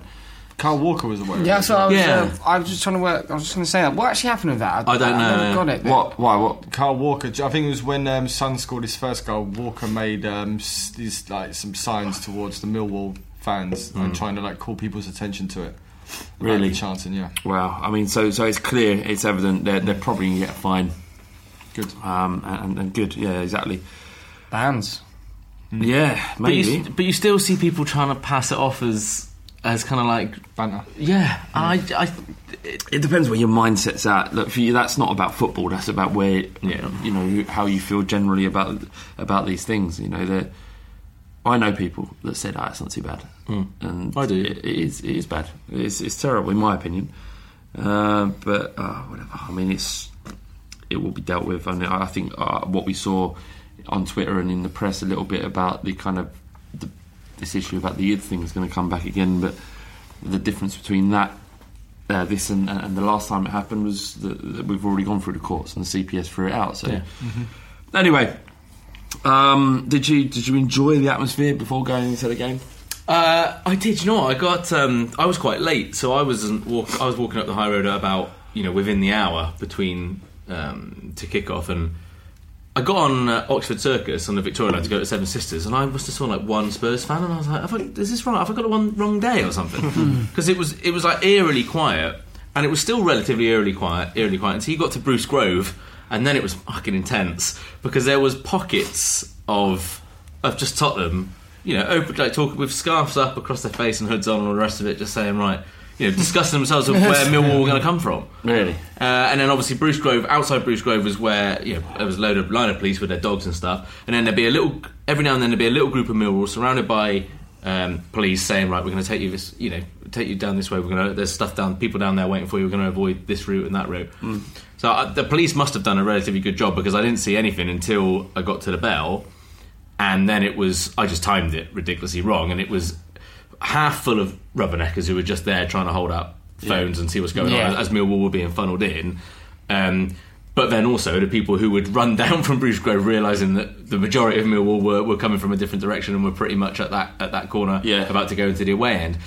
Kyle Walker was aware. Yeah, so I was, Yeah. uh, I was just trying to work. I was just going to say that. What actually happened with that? I don't know. never got it. What? Why? What? Kyle Walker. I think it was when um, Son scored his first goal. Walker made um, these like some signs towards the Millwall fans and trying to like call people's attention to it. Really? chanting, yeah. Well, I mean, so so it's clear, it's evident they're they're probably going to get a fine. Good. Um, and, and good. Yeah, exactly. Bands. Yeah, But you, maybe. but you still see people trying to pass it off as as kind of like banter. Yeah, I, I, it depends where your mindset's at. Look, for you, that's not about football. That's about where, you know, how you feel generally about about these things. You know, that I know people that said, "Ah, it's not too bad," and I do. It, it is. It is bad. It's, it's terrible, in my opinion. Uh, but uh, whatever. I mean, it's it will be dealt with, and I think uh, what we saw on Twitter and in the press a little bit about the kind of the, this issue about the id thing is going to come back again, but the difference between that uh, this and, and the last time it happened was that, that we've already gone through the courts and the CPS threw it out. So Yeah. anyway, um, did you did you enjoy the atmosphere before going into the game? Uh, I did. You know? I got. Um, I was quite late, so I wasn't. Walk, I was walking up the high road at about you know within the hour between um, to kick off, and I got on uh, Oxford Circus on the Victoria line to go to Seven Sisters, and I must have saw like one Spurs fan, and I was like, I, "Is this right? Have I got the one wrong day or something?" [laughs] Because it was it was like eerily quiet, and it was still relatively eerily quiet, eerily quiet until you got to Bruce Grove, and then it was fucking intense because there was pockets of of just Tottenham, you know, open, like talking with scarves up across their face and hoods on, and all the rest of it, just saying right. You know, discussing themselves of [laughs] where Millwall were going to come from. Really? Uh, and then obviously Bruce Grove, outside Bruce Grove was where you know there was a load of line of police with their dogs and stuff. And then there'd be a little every now and then there'd be a little group of Millwall surrounded by um, police saying, right, we're going to take you this, you know, take you down this way. We're going to there's stuff down, people down there waiting for you. We're going to avoid this route and that route. Mm. So uh, the police must have done a relatively good job because I didn't see anything until I got to the bell, and then it was I just timed it ridiculously wrong, and it was half full of rubberneckers who were just there trying to hold up phones Yeah. and see what's going Yeah. on as Millwall were being funneled in. Um, but then also the people who would run [laughs] down from Bruce Grove, realizing that the majority of Millwall were, were coming from a different direction and were pretty much at that at that corner, about to go into the away end.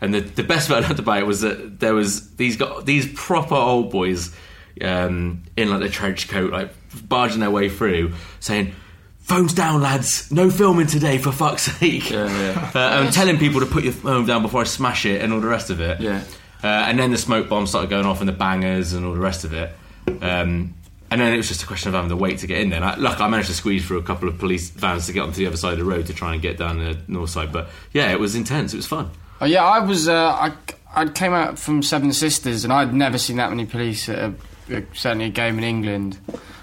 And the, the best bit I learned about it was that there was these got these proper old boys um, in like the trench coat, like barging their way through, saying. Phones down, lads. No filming today, for fuck's sake. Yeah, yeah. uh, and telling people to put your phone down before I smash it and all the rest of it. Yeah. Uh, and then the smoke bombs started going off and the bangers and all the rest of it. Um, and then it was just a question of having to wait to get in there. And I, look, I managed to squeeze through a couple of police vans to get onto the other side of the road to try and get down the north side. But yeah, it was intense. It was fun. Oh yeah, I was. Uh, I I came out from Seven Sisters, and I'd never seen that many police at a, a, certainly a game in England.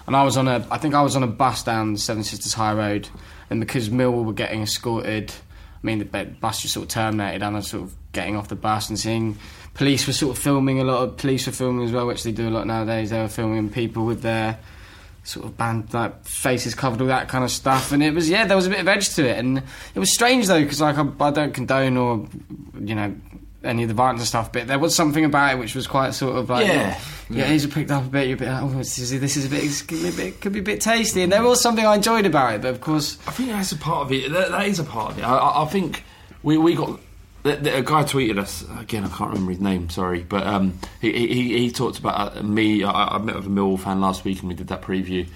And I was on a. I think I was on a bus down the Seven Sisters High Road, and because Millwall were getting escorted, I mean the bus just sort of terminated, and I was sort of getting off the bus and seeing police were sort of filming a lot of police were filming as well, which they do a lot nowadays. They were filming people with their sort of band like faces covered, all that kind of stuff. And it was yeah, there was a bit of edge to it, and it was strange though because like I, I don't condone or you know any of the violence and stuff, but there was something about it which was quite sort of like Yeah. Oh, yeah, these are picked up a bit. You're a bit like, oh, this is, this is a bit, this could be a bit, could be a bit tasty, and there was something I enjoyed about it, but of course. I think that's a part of it. That, that is a part of it. I, I, think we we got. A guy tweeted us again. I can't remember his name. Sorry, but um, he, he he talked about uh, me. I, I met with a Millwall fan last week, and we did that preview,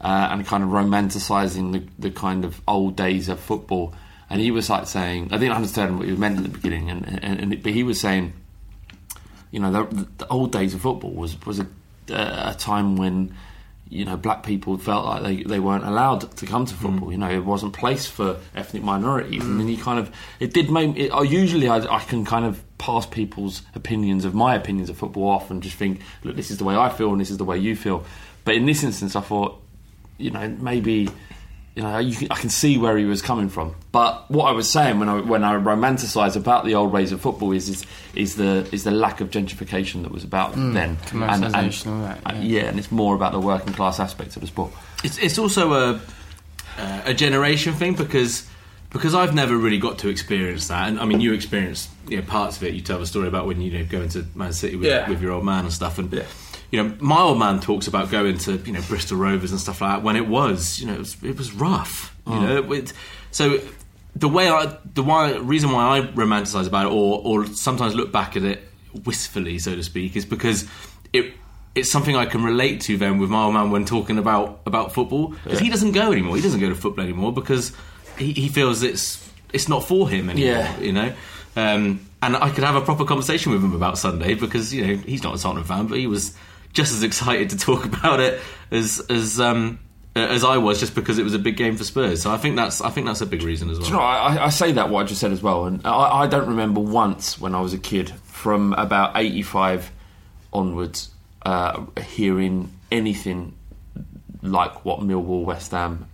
uh, and kind of romanticising the, the kind of old days of football. And he was like saying, I didn't understand what he meant at the beginning, and, and, and it, but he was saying, you know, the, the old days of football was was a, uh, a time when you know black people felt like they, they weren't allowed to come to football. Mm. You know, it wasn't place for ethnic minorities, and then mm. you kind of it did make. It, I usually I, I can kind of pass people's opinions of my opinions of football off and just think, look, this is the way I feel and this is the way you feel. But in this instance, I thought, you know, maybe you know, you can, I can see where he was coming from. But what I was saying when I when I romanticise about the old ways of football is is, is the is the lack of gentrification that was about Mm, then, commercialisation, all that, uh, yeah. yeah, and it's more about the working class aspect of the sport. It's, it's also a uh, a generation thing because because I've never really got to experience that. And I mean, you experienced you know, parts of it. You tell the story about when you know going to Man City with, Yeah. with your old man and stuff. And you know, my old man talks about going to you know Bristol Rovers and stuff like that when it was you know it was, it was rough. You Oh. know, it, so the way I the why reason why I romanticize about it or or sometimes look back at it wistfully, so to speak, is because it. It's something I can relate to then with my old man when talking about, about football because Yeah. he doesn't go anymore. He doesn't go to football anymore because he, he feels it's it's not for him anymore. Yeah. You know, um, and I could have a proper conversation with him about Sunday because you know he's not a Tottenham fan, but he was just as excited to talk [laughs] about it as as um, as I was, just because it was a big game for Spurs. So I think that's I think that's a big reason as well. Do you know, I, I say that what I just said as well, and I, I don't remember once when I was a kid, from about eighty-five onwards, uh, hearing anything like what Millwall, West Ham,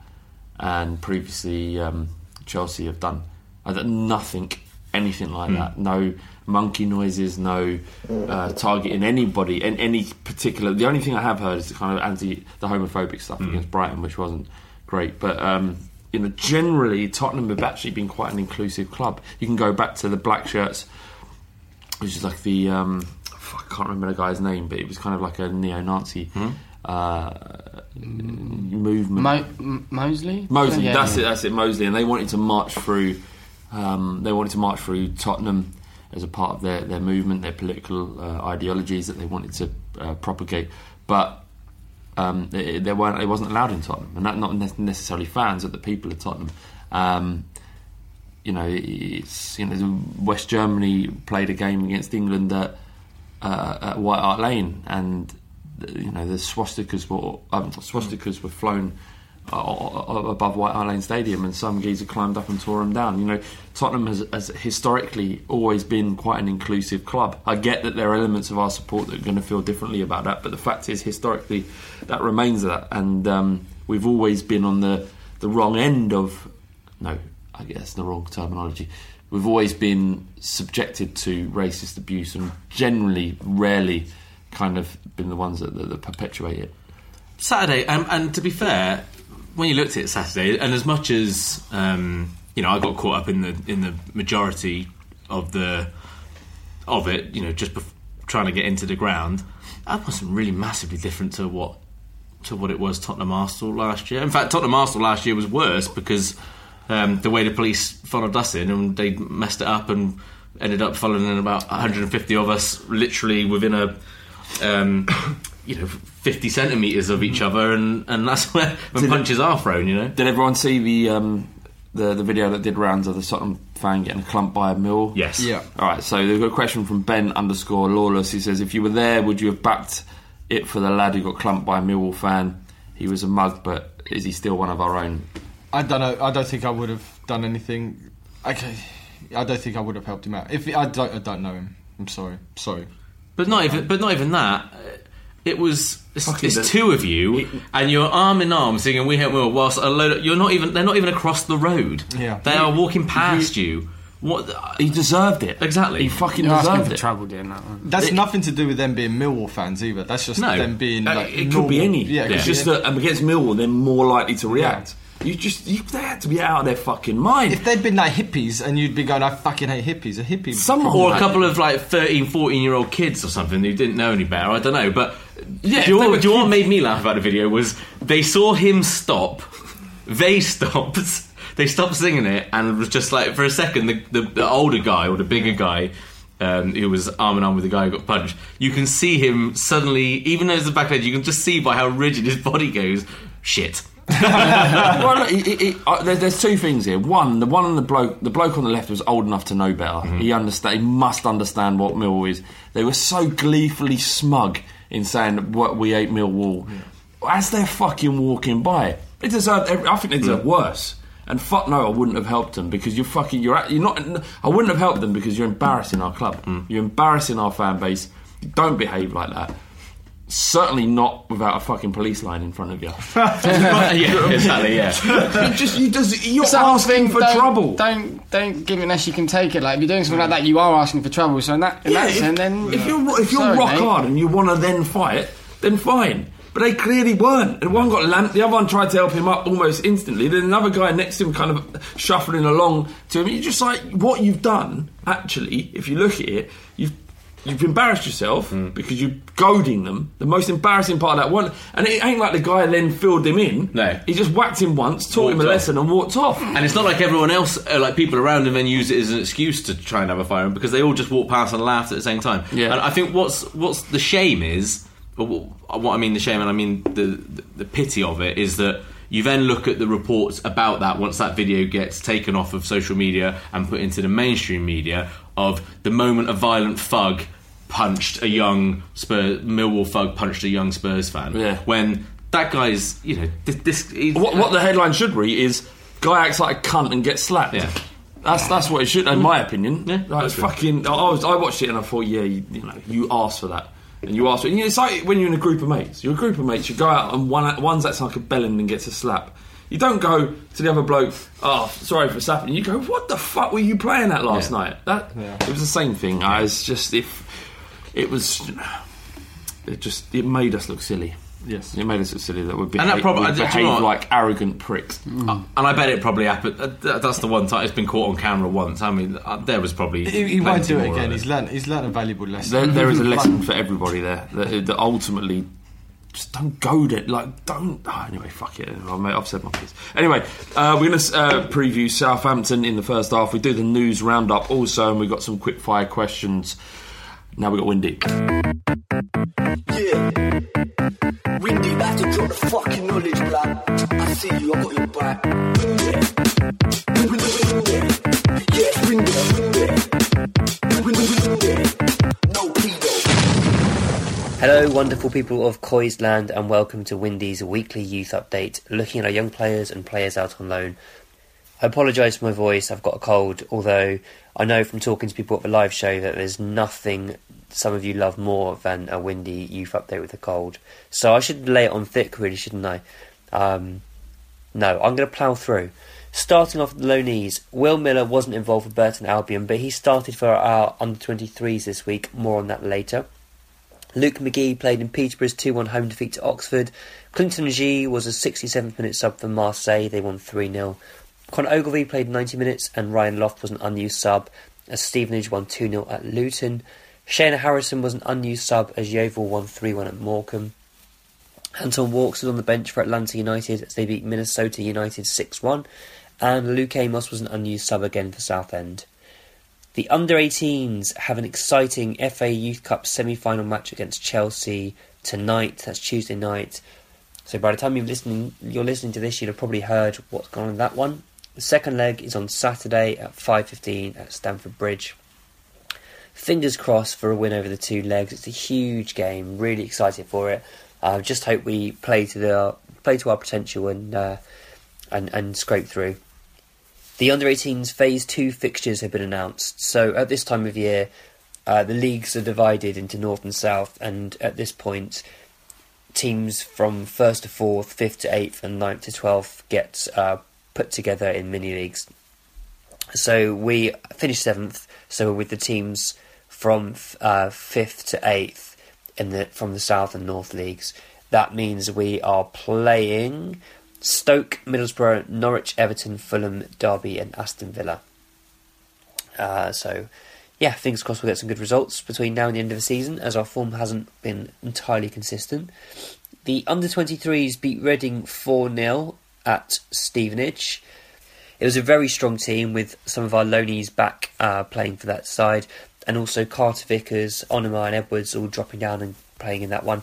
and previously um, Chelsea have done. I nothing, anything like Hmm. that. No monkey noises, no uh, targeting anybody in any particular. The only thing I have heard is the kind of anti, the homophobic stuff Hmm. against Brighton, which wasn't great. But um, you know, generally Tottenham have actually been quite an inclusive club. You can go back to the black shirts, which is like the um, I can't remember the guy's name, but it was kind of like a neo-Nazi. Uh, movement. Mo- M- Mosley? Mosley, Yeah, that's yeah. it, that's it, Mosley, and they wanted to march through. Um, they wanted to march through Tottenham as a part of their, their movement, their political uh, ideologies that they wanted to uh, propagate, but um, they, they weren't. They wasn't allowed in Tottenham, and that not necessarily fans, but the people of Tottenham. Um, you know, it's you know, West Germany played a game against England at, uh, at White Hart Lane, and you know the swastikas were um, swastikas were flown above White Hart Lane Stadium, and some geezer climbed up and tore them down. You know, Tottenham has, has historically always been quite an inclusive club. I get that there are elements of our support that are going to feel differently about that, but the fact is, historically, that remains that, and um, we've always been on the the wrong end of no, I guess the wrong terminology. we've always been subjected to racist abuse and generally, rarely, kind of been the ones that, that, that perpetuate it. Saturday, um, and to be fair, when you looked at it Saturday, and as much as um, you know, I got caught up in the in the majority of the of it, you know, just bef- trying to get into the ground, that wasn't really massively different to what to what it was Tottenham Arsenal last year. In fact, Tottenham Arsenal last year was worse because um, the way the police followed us in and they messed it up and ended up following in about 150 of us, literally within a. Um, you know, fifty centimeters of each other, and, and that's [laughs] where when Did it- punches are thrown. You know, Did everyone see the um, the the video that did rounds of the Tottenham fan getting clumped by a mill? Yes. Yeah. All right. So they've got a question from Ben underscore Lawless. He says, "If you were there, would you have backed it for the lad who got clumped by a Millwall fan? He was a mug, but is he still one of our own?" I don't know. I don't think I would have done anything. Okay, I don't think I would have helped him out. If I don't, I don't know him. I'm sorry. Sorry. But not even, but not even that. It was it's, it's the- two of you, and you're arm in arm singing "We Help Will." Whilst a load, of, you're not even they're not even across the road. Yeah. they are walking past you. What He deserved it. exactly? He fucking You're deserved for it. trouble doing that one. That's nothing to do with them being Millwall fans either. That's just No. them being Uh, like it could be any. Yeah, it it's just that um, against Millwall, they're more likely to react. You just you, they had to be out of their fucking mind. If they'd been like hippies and you'd be going, I fucking hate hippies. A hippie. Someone or a couple of like 13, 14 year old kids or something who didn't know any better. I don't know. But Yeah, do, you if they know, were do you know what made me laugh about the video was they saw him stop, they [laughs] stopped, they stopped singing it, and it was just like for a second the, the, the older guy or the bigger guy. Um, who was arm in arm with the guy who got punched? You can see him suddenly, even though it's the back edge, you can just see by how rigid his body goes. Shit. [laughs] well, look, he- he- he- uh, there- there's two things here. One, the one on the bloke, the bloke on the left was old enough to know better. He understand. He must understand what Mill is. They were so gleefully smug in saying what we ate Millwall as they're fucking walking by. They deserve. every- I think they deserve worse. And fuck no, I wouldn't have helped them because you're fucking. You're you're not. I wouldn't have helped them because you're embarrassing our club. Mm. You're embarrassing our fan base. Don't behave like that. Certainly not without a fucking police line in front of you. [laughs] [laughs] yeah, exactly. Yeah. you just you just you're It's asking for don't, trouble. Don't don't give it unless you can take it. Like if you're doing something like that, you are asking for trouble. So in that in Yeah, that if, sense, then if you're if you're Sorry, rock mate. hard and you want to then fight, then fine. But they clearly weren't. And one got lamped, the other one tried to help him up almost instantly. Then another guy next to him kind of shuffling along to him. You're just like, what you've done, actually, if you look at it, you've You've embarrassed yourself Mm. because you're goading them. The most embarrassing part of that one, and it ain't like the guy then filled him in. No. he just whacked him once, taught him a off. lesson, and walked off. And it's not like everyone else, uh, like people around him, then use it as an excuse to try and have a firearm because they all just walked past and laughed at the same time. Yeah. And I think what's what's the shame is, what what I mean the shame, and I mean the, the the pity of it is that you then look at the reports about that once that video gets taken off of social media and put into the mainstream media of the moment a violent thug punched a young Spurs Millwall thug punched a young Spurs fan. Yeah. When that guy's, you know, this. this he's- What, what uh, the headline should read is guy acts like a cunt and gets slapped. Yeah. That's that's what it should, in my opinion. Yeah, like, that's fucking. I, I was, I watched it and I thought, yeah, you, you know, you asked for that, and you ask, for it. And it's like when you're in a group of mates. You're a group of mates. You go out and one one's acts like a bellend and gets a slap. You don't go to the other bloke. Oh, sorry for slapping. You go, what the fuck were you playing at last Yeah. night? That it was the same thing. I was just if it was, it just it made us look silly. Yes. It made us look silly that we And behave, that probably, we you know behave like arrogant pricks. Uh, and I bet it probably happened. Uh, th- that's the one time it's been caught on camera once. I mean, uh, there was probably. He, he won't do it again. He's learned. He's learned a valuable lesson. There, there is a [laughs] lesson for everybody there that, that ultimately just don't goad it. Like, don't. Oh, anyway, fuck it. I've I've said my piece. Anyway, uh, we're going to uh, preview Southampton in the first half. We do the news roundup also, and we've got some quick fire questions. Now we've got Windy. Yeah. Windy, back to drop the fucking knowledge, blood. I see you, I got your back. Windy. Windy, windy. Yeah, windy, windy. Windy, windy. No pedo. Hello, wonderful people of Coisland, and welcome to Windy's weekly youth update, looking at our young players and players out on loan. I apologise for my voice, I've got a cold, although I know from talking to people at the live show that there's nothing some of you love more than a windy youth update with a cold. So I should lay it on thick, really, shouldn't I? Um, no, I'm going to plough through. Starting off with the Loneys, Will Miller wasn't involved for Burton Albion, but he started for our under 23s this week. More on that later. Luke McGee played in Peterborough's 2 1 home defeat to Oxford. Clinton N'Jie was a 67th minute sub for Marseille, they won 3 0. Conor Ogilvie played 90 minutes, and Ryan Loft was an unused sub as Stevenage won 2 0 at Luton. Shayon Harrison was an unused sub as Yeovil won 3 1 at Morecambe. Anton Walkes was on the bench for Atlanta United as they beat Minnesota United 6 1, and Luke Amos was an unused sub again for Southend. The under 18s have an exciting FA Youth Cup semi final match against Chelsea tonight. That's Tuesday night. So by the time you're listening, you're listening to this, you'll have probably heard what's gone on in that one. The second leg is on Saturday at 5:15 at Stamford Bridge. Fingers crossed for a win over the two legs. It's a huge game. Really excited for it. Uh, just hope we play to the play to our potential and uh, and and scrape through. The under 18s phase two fixtures have been announced. So at this time of year, uh, the leagues are divided into north and south, and at this point, teams from first to fourth, fifth to eighth, and ninth to twelfth get uh, put together in mini leagues. So we finished seventh. So we're with the teams from uh, fifth to eighth in the from the south and north leagues, that means we are playing Stoke, Middlesbrough, Norwich, Everton, Fulham, Derby, and Aston Villa. Uh, so, yeah, fingers crossed we'll get some good results between now and the end of the season, as our form hasn't been entirely consistent. The under 23s beat Reading 4 0 at Stevenage. It was a very strong team with some of our loanies back uh, playing for that side, and also Carter Vickers, Onomah, and Edwards all dropping down and playing in that one.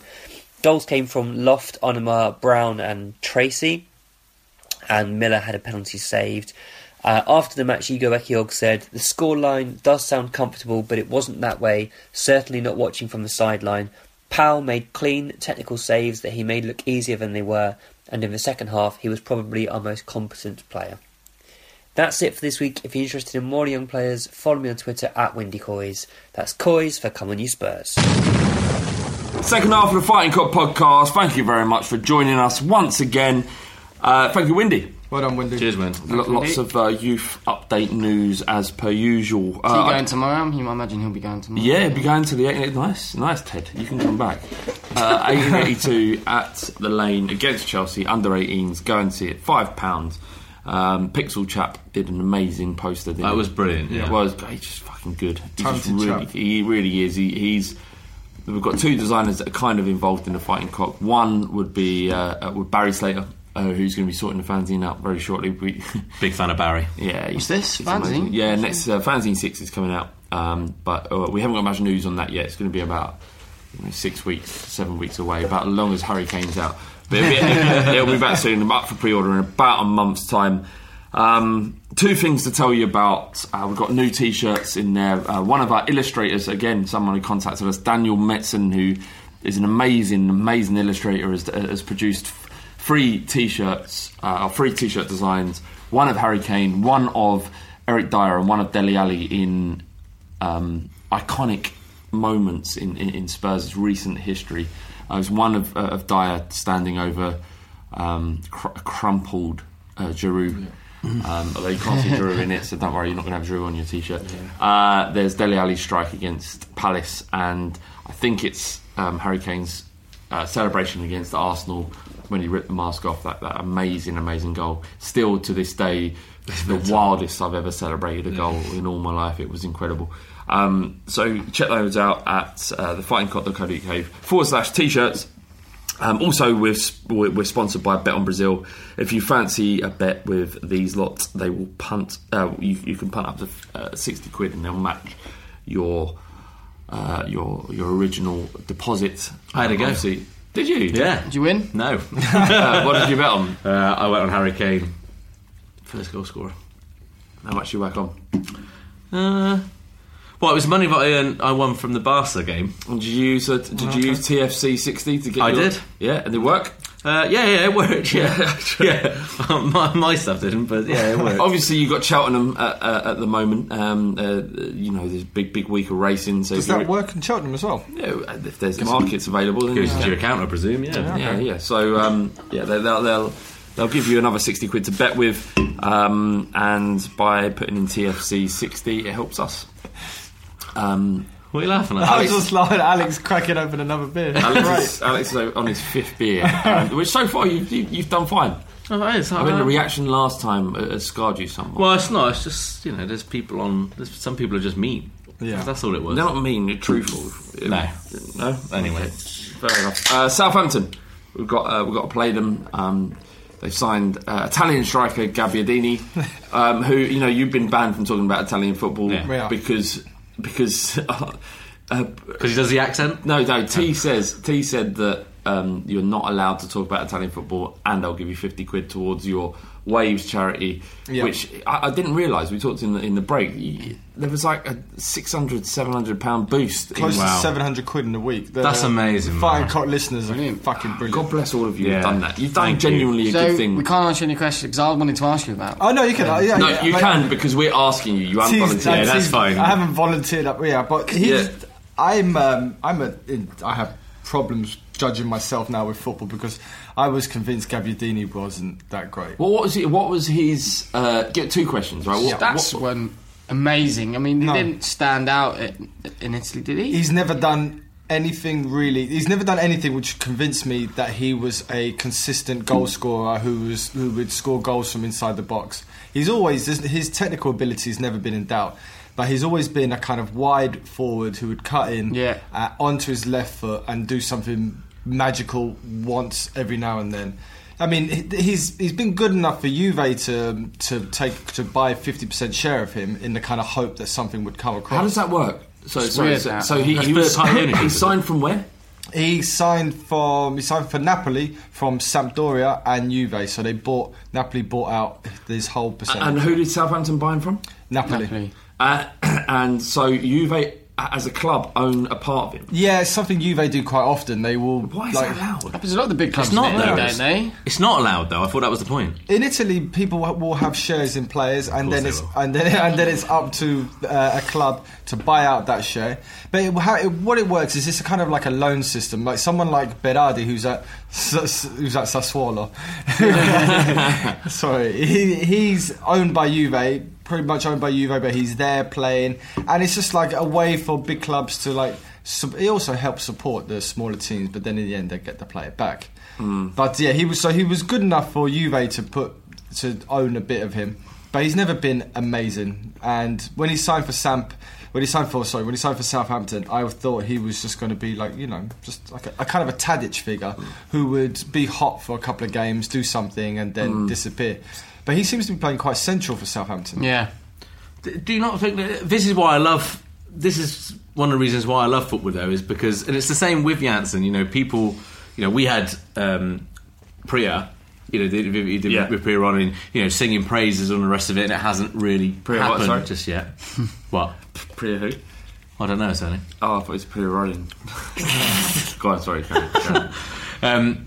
Goals came from Loft, Onomah, Brown, and Tracy, and Miller had a penalty saved. Uh, after the match, Igor Ekiog said, The scoreline does sound comfortable, but it wasn't that way, certainly not watching from the sideline. Powell made clean, technical saves that he made look easier than they were, and in the second half, he was probably our most competent player. That's it for this week. If you're interested in more young players, follow me on Twitter at WindyCoys. That's Coys for Come On You Spurs. Second half of the Fighting Cock podcast. Thank you very much for joining us once again. Uh, thank you, Windy. Well done, Windy. Cheers, man. Lo- lots of uh, youth update news as per usual. Is he Uh, going tomorrow? You might imagine he'll be going tomorrow. Yeah, be going to the 18, nice, nice Ted. You can come back. Uh, 1882 [laughs] at the lane against Chelsea under 18s. Go and see it. Five pounds. Um, Pixel chap did an amazing poster. didn't That he? was brilliant, yeah. It was. He's just fucking good. He's just really, chap. he really is. He, he's. We've got two designers that are kind of involved in the fighting cock. One would be uh, uh, with Barry Slater, uh, who's going to be sorting the fanzine out very shortly. We, [laughs] Big fan of Barry. yeah, What's this? it's amazing. Fanzine? Yeah, next uh, fanzine six is coming out, um, but uh, we haven't got much news on that yet. It's going to be about you know, six weeks, seven weeks away, about as long as Hurricane's out. But [laughs] it'll be, it'll be back soon. I'm up for pre-order in about a month's time. Um, two things to tell you about. Uh, we've got new T-shirts in there. Uh, one of our illustrators, again, someone who contacted us, Daniel Metzen, who is an amazing, amazing illustrator, has, has produced free T-shirts, uh, or free T-shirt designs. One of Harry Kane, one of Eric Dier, and one of Dele Alli in um, iconic moments in, in, in Spurs' recent history. Uh, there's one of, uh, of Dier standing over um, cr- a crumpled uh, Giroud. [laughs] Um, although you can't see Giroud in it, so don't worry, you're not going to have Giroud on your t-shirt. Uh, there's Dele Alli's strike against Palace, and I think it's um, Harry Kane's uh, celebration against Arsenal when he ripped the mask off. That, that amazing, amazing goal. Still to this day, the wildest I've ever celebrated a goal in all my life. It was incredible. Um, so check those out at uh, thefightingcock.co.uk forward slash t-shirts. Um, also, we're, sp- we're sponsored by Bet on Brazil. If you fancy a bet with these lots, they will punt. Uh, you, you can punt up to uh, sixty quid, and they'll match your uh, your your original deposit. I had a go. Obviously- Did you? Yeah. Did you win? No. [laughs] Uh, what did you bet on? Uh, I went on Harry Kane. First goal scorer. How much did you whack on? Uh, well, it was money that I, earned, I won from the Barca game. And did you use a, did you use TFC sixty to get? I your- did. Yeah, and it work. Uh, yeah, yeah, it worked. Yeah, [laughs] yeah. my, my stuff didn't, but yeah, it worked. Obviously, you've got Cheltenham at, uh, at the moment. Um, uh, you know, there's a big, big week of racing. So Does if, you're- that work in Cheltenham as well? Yeah, if there's markets available, then Goes you to your account, I presume. Yeah. yeah, yeah. So um, yeah, they, they'll, they'll they'll give you another 60 quid to bet with. Um, and by putting in TFC 60, it helps us. Um, what are you laughing at? I was just laughing at Alex cracking open another beer. Alex, is, Alex is on his fifth beer, um, which so far you've, you, you've done fine. Oh, it is. I mean, the reaction last time has scarred you somewhat. Well, it's not. It's just you know, there's people on. There's, some people are just mean. Yeah. that's all it was. They're not mean. They're truthful. No. no. Anyway. Fair enough. Uh, Southampton, we've got uh, we've got to play them. Um, they've signed uh, Italian striker Gabbiadini, [laughs] um, who you know you've been banned from talking about Italian football Yeah. Yeah. because because. Uh, Because he does the accent. no, no. T says T said that um, you're not allowed to talk about Italian football, and I'll give you fifty quid towards your Waves charity, Yeah. which I, I didn't realise. We talked in the in the break. There was like a 600, 700 pound boost. in- Close Wow. to 700 quid in a week. The That's amazing, Fighting man. cock listeners are fucking brilliant. God bless all of you Yeah. who've done that. You've done Thank you. genuinely a So good thing. we can't answer any questions because I wanted to ask you about. Oh no, you can. uh, yeah, no, yeah, you like- can because we're asking you. You haven't Tease- volunteered. uh, that's fine. I haven't volunteered up. Yeah, but he's, Yeah. I'm. Um, I'm a. In, I have problems judging myself now with football because I was convinced Gabbiadini wasn't that great. Well, what was he, what was his? Uh, get two questions, right? What, Stats what- weren't amazing. I mean, he No. didn't stand out in Italy, did he? He's never done anything really. He's never done anything which convinced me that he was a consistent goal scorer who was who would score goals from inside the box. He's always his technical ability has never been in doubt. But he's always been a kind of wide forward who would cut in Yeah. uh, onto his left foot and do something magical once every now and then. I mean, he- he's he's been good enough for Juve to to take to buy fifty percent share of him in the kind of hope that something would come across. How does that work? So, It's so, so, so he, he was part of the ownership, he signed from where? He signed from he signed for Napoli from Sampdoria and Juve, so they bought Napoli bought out this whole percentage. And who did Southampton buy him from? Napoli. Napoli. Uh, [clears throat] and so Juve, as a club, own a part of him. Yeah, it's something Juve do quite often. They will. Why is like, that allowed? Happens a lot of the big clubs, It's not do, though. don't they? It's not allowed though. I thought that was the point. In Italy, people will- will have shares in players, and then it's will. and then [laughs] and then it's up to uh, a club to buy out that share. But it, how it, what it works is it's a kind of like a loan system. Like someone like Berardi, who's at S- who's at Sassuolo. [laughs] [laughs] Sorry, he, he's owned by Juve, pretty much owned by Juve, but he's there playing, and it's just like a way for big clubs to like. Su- he also helps support the smaller teams, but then in the end they get the player back. Hmm. But yeah, he was so he was good enough for Juve to put to own a bit of him, but he's never been amazing. And when he signed for Samp, when he signed for sorry, when he signed for Southampton, I thought he was just going to be like you know just like a, a kind of a Tadic figure who would be hot for a couple of games, do something, and then hmm. disappear. But he seems to be playing quite central for Southampton. Yeah. D- Do you not think that this is why I love? This is one of the reasons why I love football, though, is because, and it's the same with Janssen. You know, people, you know, we had um, Priya. You know, did, did, did Yeah. with Priya on and you know singing praises and the rest of it, and it hasn't really Priya happened sorry? just yet. [laughs] what? Priya who? I don't know, Sonny. Oh, I thought it was Priya Rolling. [laughs] Go on, sorry. Carry on, carry on. [laughs] Um,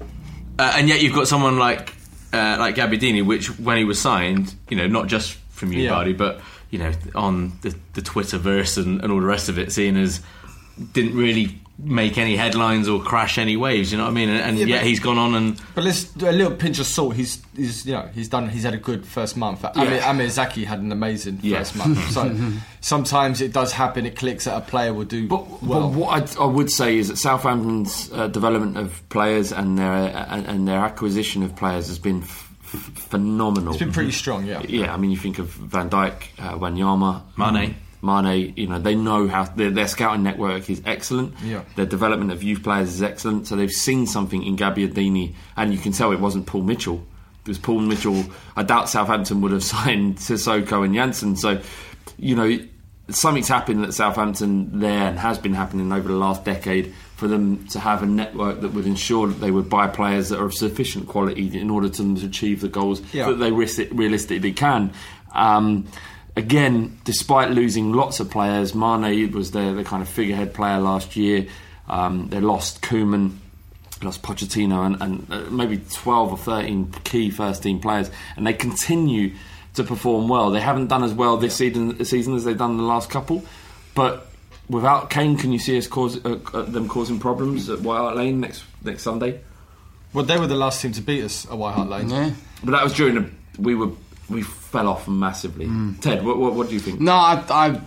uh, and yet you've got someone like uh, like Gabbiadini, which when he was signed, you know, not just from you, Yeah. Bardi, but you know, on the, the Twitterverse and, and all the rest of it, seeing as didn't really make any headlines or crash any waves. You know what I mean? And, and Yeah, yet but- he's gone on and But let's do a little pinch of salt. He's, he's, you know, he's done. He's had a good first month. Amr, Amr Zaki had an amazing Yeah. first month. [laughs] So sometimes it does happen. It clicks that a player will do But, well. but what I, I would say is that Southampton's uh, development of players and their and, and their acquisition of players has been f- f- phenomenal. it's been pretty strong. Yeah. Yeah, I mean, you think of Van Dijk, uh, Wanyama, Mane. Mane. You know, they know how their, their scouting network is excellent. Yeah. Their development of youth players is excellent. So they've seen something in Gabbiadini, and you can tell it wasn't Paul Mitchell. It was Paul Mitchell, I doubt Southampton would have [laughs] signed Sissoko and Janssen. So, you know, something's happened at Southampton there and has been happening over the last decade for them to have a network that would ensure that they would buy players that are of sufficient quality in order to, to achieve the goals Yeah. that they realistically can. Um, again, despite losing lots of players, Mane was their, the kind of figurehead player last year. Um, they lost Koeman, lost Pochettino, and, and uh, maybe 12 or 13 key first team players, and they continue to perform well. They haven't done as well this season, season as they've done the last couple, but without Kane, can you see us cause uh, uh, them causing problems at White Hart Lane next next Sunday? Well, they were the last team to beat us at White Hart Lane. Yeah. But that was during the we were we fell off massively. Mm. Ted, what, what what do you think? No, I, I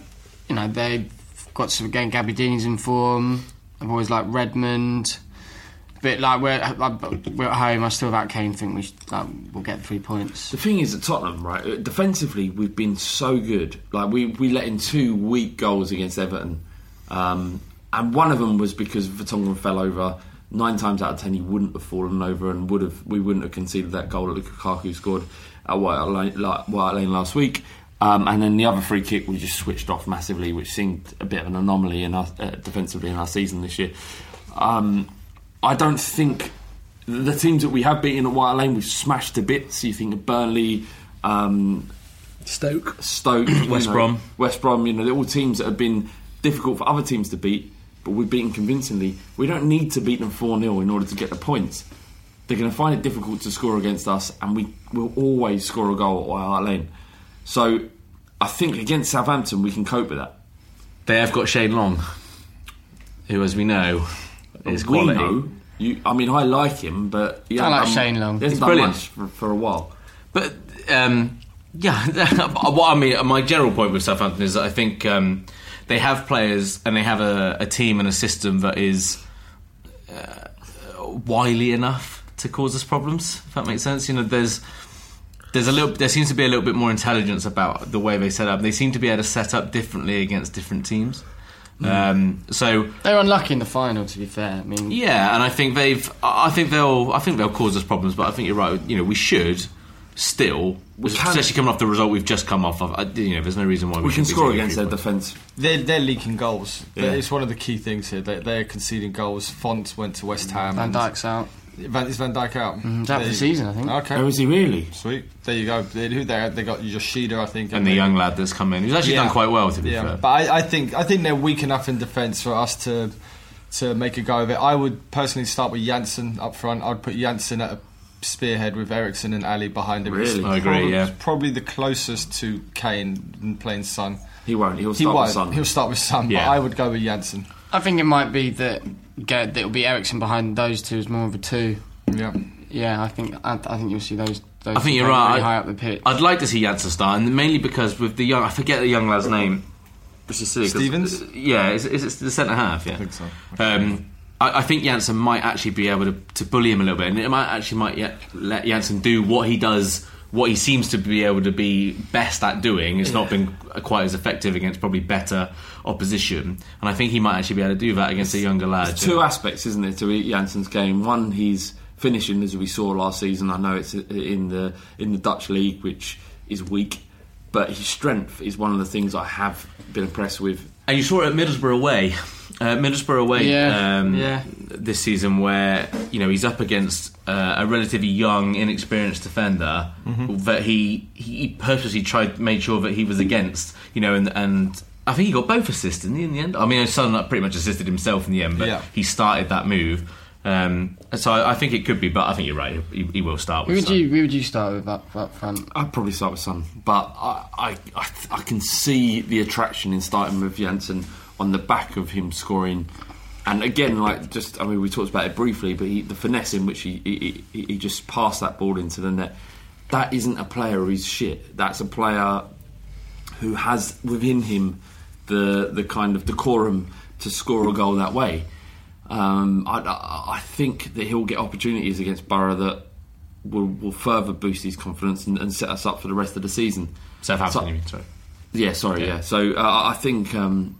you know, they've got some again. Gabbiadini's in form. I've always liked Redmond. But like we're like, we're at home, I still about Kane think we should, like, we'll get three points. The thing is at Tottenham, right? uh, Defensively, we've been so good. Like we we let in two weak goals against Everton, um, and one of them was because Vertonghen fell over. Nine times out of ten, he wouldn't have fallen over, and would have we wouldn't have conceded that goal that Lukaku scored at White Lane, like, White Lane last week. Um, and then the other free kick, we just switched off massively, which seemed a bit of an anomaly in our, uh, defensively in our season this year. Um, I don't think the teams that we have beaten at White Lane we've smashed to bits. You think of Burnley, um, Stoke, Stoke, [clears throat] West know, Brom. West Brom. You know, they're all teams that have been difficult for other teams to beat, but we've beaten convincingly. We don't need to beat them four 0 in order to get the points. They're going to find it difficult to score against us, and we will always score a goal at White Hart Lane. So, I think against Southampton we can cope with that. They have got Shane Long, who, as we know, is We quality. know. You, I mean, I like him, but he I hasn't like done- Shane Long. He hasn't He's done brilliant. much for, for a while. But um, yeah, [laughs] what I mean, my general point with Southampton is that I think um, they have players and they have a, a team and a system that is uh, wily enough to cause us problems. If that makes sense, you know, there's there's a little there seems to be a little bit more intelligence about the way they set up. They seem to be able to set up differently against different teams. Um, so they're unlucky in the final, to be fair. I mean, yeah, and I think they've. I think they'll. I think they'll cause us problems, but I think you're right. You know, we should still, can- especially coming off the result we've just come off of. I, you know, there's no reason why we, We can shouldn't score against their defence. They're, they're leaking goals. Yeah. It's one of the key things here. They, they're conceding goals. Fonte went to West Ham. Van Dijk's out. Van, is Van Dijk out? Mm, he's out for the season, I think. Okay. Oh, is he really? Sweet. There you go. They, who they they got Yoshida, I think, And the they- young lad that's come in, He's actually Yeah. done quite well, to be yeah, fair. but I, I think I think they're weak enough in defence for us to to make a go of it. I would personally start with Janssen up front. I'd put Janssen at a spearhead with Eriksen and Alli behind him. Really? It's I agree, probably, yeah. probably the closest to Kane in playing Son. He won't. He'll He start won't. with Son. He'll start with Son, Yeah. but I would go with Janssen. I think it might be that get, that it'll be Eriksen behind those two as more of a two. Yeah. Yeah, I think I, I think you'll see those. those I think you're right. Really high up the pitch. I'd like to see Janssen start, and mainly because with the young, I forget the young lad's name. Which is silly 'cause- Stephens? yeah, is, is it the centre half? Yeah, I think so. Um, I, I think Janssen might actually be able to, to bully him a little bit, and it might actually might yet let Janssen do what he does, what he seems to be able to be best at doing. It's not been quite as effective against probably better opposition, and I think he might actually be able to do that against a younger lad. There's two aspects, isn't there, to Janssen's game? One, he's finishing as we saw last season. I know it's in the in the Dutch league, which is weak, but his strength is one of the things I have been impressed with. And you saw it at Middlesbrough away. Uh, Middlesbrough away Yeah, um, yeah. this season, where you know he's up against uh, a relatively young, inexperienced defender that he he purposely tried made sure that he was against. You know, and and I think he got both assists in the, in the end. I mean, Son pretty much assisted himself in the end, but Yeah. he started that move. Um, so I, I think it could be, but I think you're right. He, he will start Who with. would Son. you who would you start with up, up front? I'd probably start with Son, but I, I, I, I can see the attraction in starting with Janssen on the back of him scoring. And again, like just, I mean, we talked about it briefly, but he, the finesse in which he, he, he, he just passed that ball into the net, that isn't a player who's shit. That's a player who has within him the the kind of decorum to score a goal that way. Um, I, I, I think that he'll get opportunities against Borough that will, will further boost his confidence and, and set us up for the rest of the season. Southampton, So- you mean? Sorry. yeah, sorry, yeah. So uh, I think um,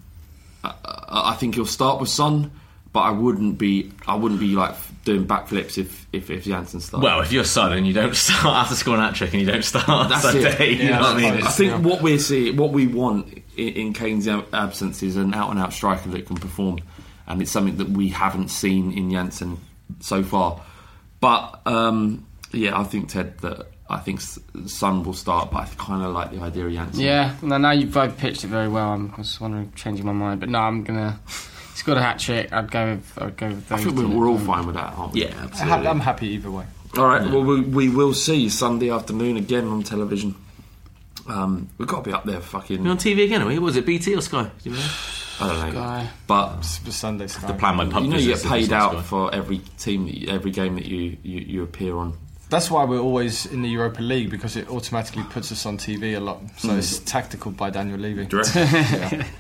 I, I think he'll start with Son, but I wouldn't be I wouldn't be like doing backflips if if, if Janssen started. Well, if you're Son and you don't [laughs] start after scoring that trick and you don't start That's that it. day, you know what I mean? I It's- think what we're seeing, what we want in, in Kane's absence is an out and out striker that can perform, and it's something that we haven't seen in Janssen so far. But um, yeah, I think Ted that I think Son will start, but I kind of like the idea of Janssen. Yeah, no, now you've both pitched it very well. I'm just wondering, changing my mind, but no, I'm gonna. [laughs] He's got a hat trick. I'd go with. I'd go with I think we're, we're all fine with that, aren't we? Yeah, I'm absolutely. I'm happy either way. All right. Well, we, we will see Sunday afternoon again on television. Um, we've got to be up there, fucking. You're on TV again, are we? Was it BT or Sky? [sighs] [sighs] [sighs] Do you know? I don't know. Guy. But the Sunday Sky. to plan my pub you know, you get paid out Sky. for every team, you, every game that you, you, you appear on. That's why we're always in the Europa League because it automatically puts us on TV a lot. So Mm. it's tactical by Daniel Levy. Direct. [laughs] yeah. [laughs]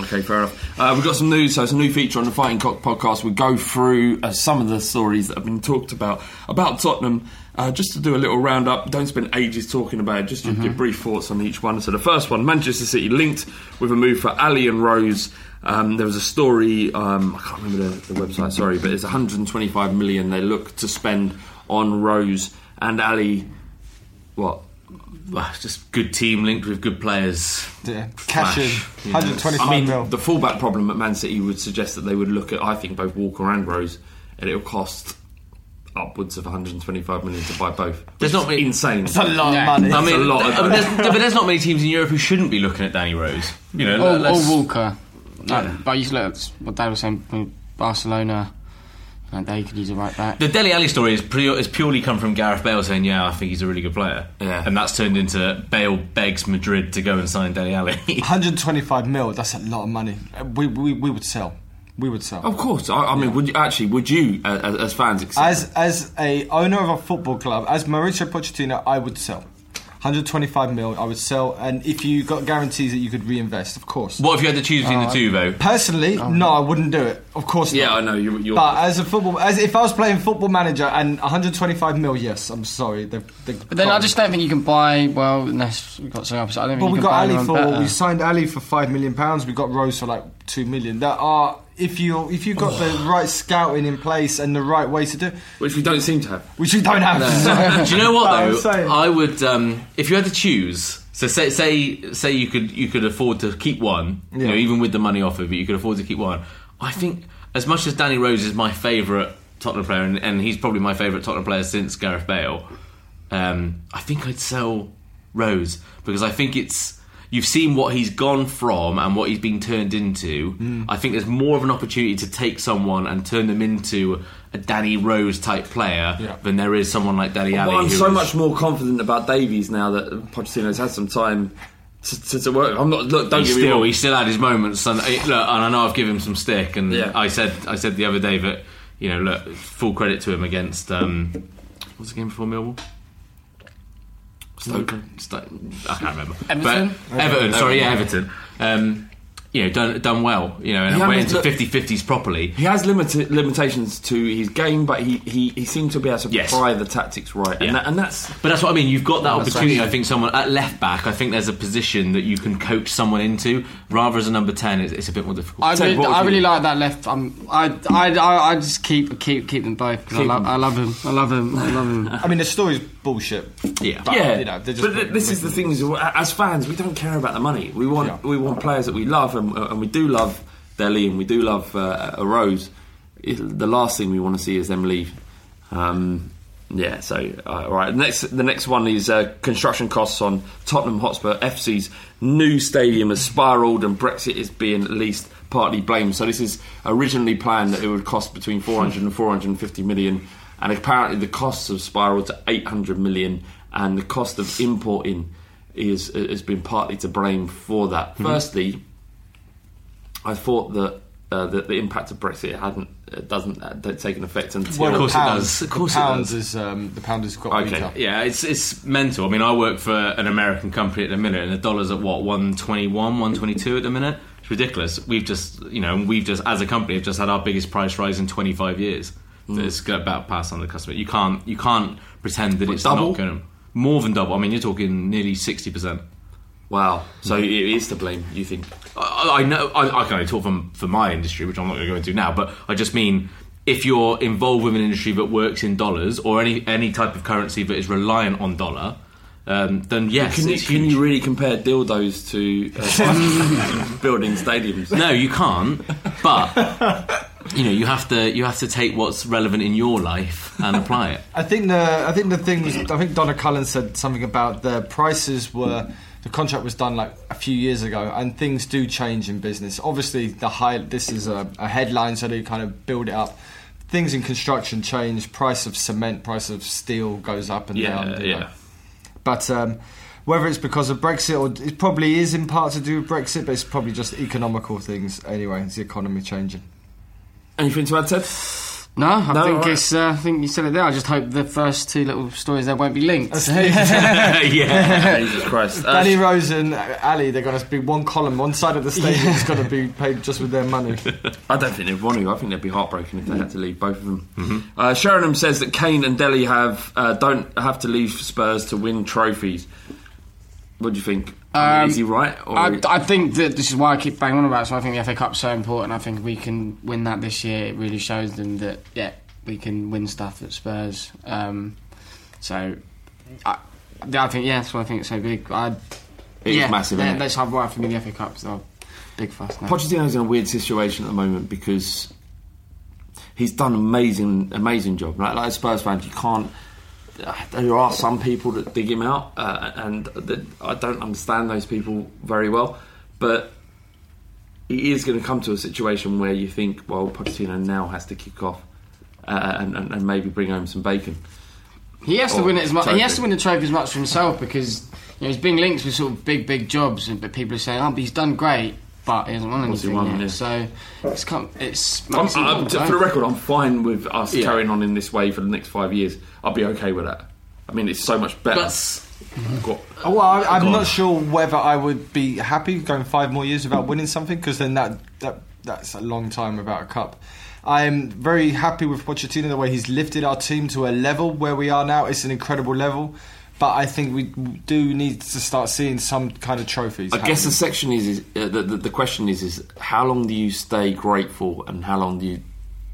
Okay, fair enough. Uh, we've got some news. So it's a new feature on the Fighting Cock podcast. We go through uh, some of the stories that have been talked about about Tottenham. Uh, just to do a little roundup, don't spend ages talking about it. Just your, your brief thoughts on each one. So the first one, Manchester City linked with a move for Alli and Rose. Um, there was a story. Um, I can't remember the, the website. Sorry, but it's 125 million they look to spend on Rose and Alli. What? Just good team linked with good players. Yeah. Cash in. Flash, you know. 125 I mean, mil. the fullback problem at Man City would suggest that they would look at, I think, both Walker and Rose, and it'll cost upwards of 125 million to buy both. There's not many- insane. It's a lot Yeah. of money. I mean, a lot of- I mean, there's, but there's not many teams in Europe who shouldn't be looking at Danny Rose. You know, Or, or let's- Walker. Like, but you look at what Dad was saying Barcelona. And they could use a right back. The Dele Alli story is, pre- is purely come from Gareth Bale saying, "Yeah, I think he's a really good player." Yeah. and that's turned into Bale begs Madrid to go and sign Dele Alli. 125 [laughs] mil, that's a lot of money. We, we, we would sell. We would sell. Of course. I, I mean, would you, actually, would you, uh, as, as fans, accept As as a owner of a football club, as Mauricio Pochettino, I would sell. 125 mil, I would sell, and if you got guarantees that you could reinvest, of course. what if you had to choose between the two, though? Personally, no, I wouldn't do it. Of course Yeah, not. I know. You, you're, But as a football, as if I was playing football manager and 125 mil, yes, I'm sorry. They've, they've But then I got- just don't think you can buy. Well, unless we've got something opposite. I don't think But you we can got buy Alli anyone for better. we signed Alli for five million pounds. We got Rose for like two million. That are if you if you've got the right scouting in place and the right way to do, which we don't seem to have. which we don't have. [laughs] Do you know what though? I would, um, if you had to choose. So say, say, say you could you could afford to keep one, you know, Yeah. even with the money off of it, you could afford to keep one. I think as much as Danny Rose is my favourite Tottenham player, and, and he's probably my favourite Tottenham player since Gareth Bale, um, I think I'd sell Rose because I think it's you've seen what he's gone from and what he's been turned into. Mm. I think there's more of an opportunity to take someone and turn them into a Danny Rose type player Yeah. than there is someone like Danny. Well, I'm so is- much more confident about Davies now that Pochettino's had some time to, to, to work. I'm not. Look, don't he still he still had his moments, and, look, and I know I've given him some stick. And Yeah. I said I said the other day that you know, look, full credit to him against um, what's the game before Millwall? Stoke. Stoke. I can't remember. Everton? But Everton. Sorry, yeah, Everton. Um, you know, done done well. You know, and Yeah, went into look- 50-50s properly. He has limita- limitations to his game, but he, he, he seems to be able to Yes. apply the tactics right, and, that, and that's But that's what I mean. You've got that opportunity. I think someone at left back. I think there's a position that you can coach someone into. Rather as a number ten, it's, it's a bit more difficult. I Ted, really, I really like that left. Um, I, I, I, I just keep keep keep them both 'cause I, love, them. I love him. I love him. I love him. I mean, the story's bullshit. yeah. But, yeah, you know, just but th- this is the thing: as fans, we don't care about the money. We want Yeah. we want players that we love, and, uh, and we do love Dele, and we do love uh, a Rose. It, the last thing we want to see is them leave. Um, yeah, so uh, all right. Next, the next one is uh, construction costs on Tottenham Hotspur FC's new stadium has spiralled, and Brexit is being at least partly blamed. So this is originally planned that it would cost between 400 and 450 million, and apparently the costs have spiralled to 800 million, and the cost of importing is has been partly to blame for that. Firstly, I thought that. Uh, that the impact of Brexit hadn't uh, doesn't uh, taken effect until Well, Of course the it does. Of the course it pound does. is um, the pound has got Okay. weaker. Yeah, it's it's mental. I mean, I work for an American company at the minute, and the dollar's at what one twenty one, one twenty two at the minute. It's ridiculous. We've just, you know, we've just as a company have just had our biggest price rise in twenty five years. Mm. It's got about passed on to the customer. You can't you can't pretend that it's double? not going to more than double. I mean, you're talking nearly sixty percent. Wow, so it is to blame. You think? I, I know I, I can only talk from for my industry, which I'm not going to go into now. But I just mean if you're involved with an industry that works in dollars or any any type of currency that is reliant on dollar, um, then yes, Can you, can you really compare dildos to uh, [laughs] building stadiums? No, you can't. But [laughs] you know, you have to you have to take what's relevant in your life and apply it. [laughs] I think the I think the thing was I think Donna Cullen said something about the prices were the contract was done like a few years ago and things do change in business. Obviously the high this is a, a headline so they kind of build it up. Things in construction change, price of cement, price of steel goes up and Yeah, down. you yeah. know. But um, Whether it's because of Brexit or it probably is in part to do with Brexit, but it's probably just economical things anyway. It's the economy changing. Anything to add, Ted? No, I No, think alright. it's. Uh, I think you said it there. I just hope the first two little stories there won't be linked. [laughs] [laughs] yeah, [laughs] Jesus Christ. Uh, Danny Rose and Alli, they're going to be one column, one side of the stadium is going to be paid just with their money. I don't think they'd want to. I think they'd be heartbroken if they had to leave both of them. Uh, Sheringham says that Kane and Dele have uh, don't have to leave Spurs to win trophies. What do you think? I Um, is he right? I, I think that this is why I keep banging on about. it. So I think the FA Cup's so important. I think we can win that this year. It really shows them that yeah, we can win stuff at Spurs. Um, so I, I think yeah, that's why I think it's so big. I, It is yeah, massive, it? That's why for me the FA Cup's a big fuss now. Pochettino's in a weird situation at the moment because he's done an amazing, amazing job. Like, like as Spurs fans, you can't. Uh, there are some people that dig him out, uh, and that I don't understand those people very well. But he is going to come to a situation where you think, well, Pochettino now has to kick off uh, and, and, and maybe bring home some bacon. He has to win it as much. He has to win the trophy as much for himself because you know he's being linked with sort of big, big jobs, and but people are saying, "Oh, but he's done great." But he hasn't won What's he anything won, yet. yeah. So it's come, it's. I'm, it's I'm, important, for the record, I'm fine with us Yeah. carrying on in this way for the next five years. I'll be okay with that. I mean, it's so much better. Go- Oh, well, I, I'm not sure whether I would be happy going five more years without winning something because then that, that that's a long time without a cup. I'm very happy with Pochettino the way he's lifted our team to a level where we are now. It's an incredible level, but I think we do need to start seeing some kind of trophies. I guess the section is, is uh, the, the the question is is how long do you stay grateful and how long do you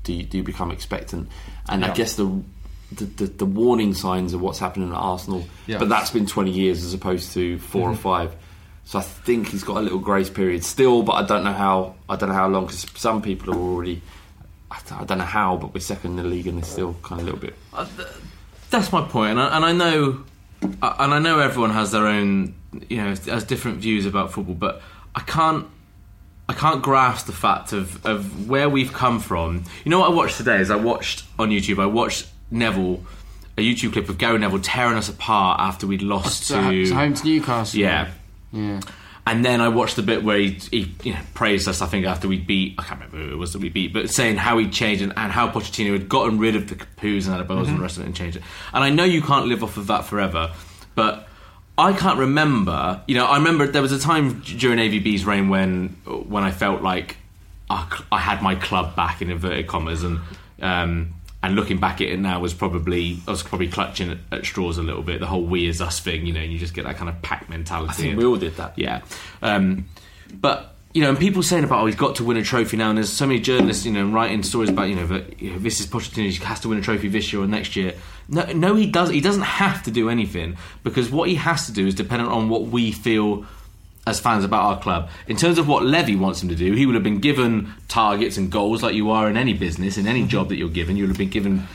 do you, do you become expectant? And I guess the, the the the warning signs of what's happening at Arsenal, Yeah. but that's been twenty years as opposed to 4 or Mhm. five. So I think he's got a little grace period still, but I don't know how. I don't know how long because some people are already. I don't- I don't know how, but we're second in the league and they're still kind of a little bit. That's my point, and I, and I know, uh, and I know everyone has their own, you know, has different views about football, but I can't, I can't grasp the fact of of where we've come from. You know what I watched today is I watched on YouTube. I watched Neville, a YouTube clip of Gary Neville tearing us apart after we'd lost So, to home to Newcastle. yeah. Yeah. And then I watched the bit where he, he you know, praised us, I think, after we beat, I can't remember who it was that we beat, but saying how he'd changed and, and how Pochettino had gotten rid of the Capoues and Adebayors and Mhm. the rest of it and changed it. And I know you can't live off of that forever, but I can't remember, you know, I remember there was a time during AVB's reign when when I felt like I, I had my club back in inverted commas and um, and looking back at it now was probably I was probably clutching at, at straws a little bit. The whole "we is us" thing, you know, and you just get that kind of pack mentality. I think And- we all did that. yeah. Um, but you know, and people saying about oh he's got to win a trophy now, and there's so many journalists you know writing stories about you know that you know, this is Pochettino he has to win a trophy this year or next year. No, no, he does. He doesn't have to do anything because what he has to do is dependent on what we feel as fans about our club. In terms of what Levy wants him to do, he would have been given targets and goals like you are in any business, in any job that you're given. You would have been given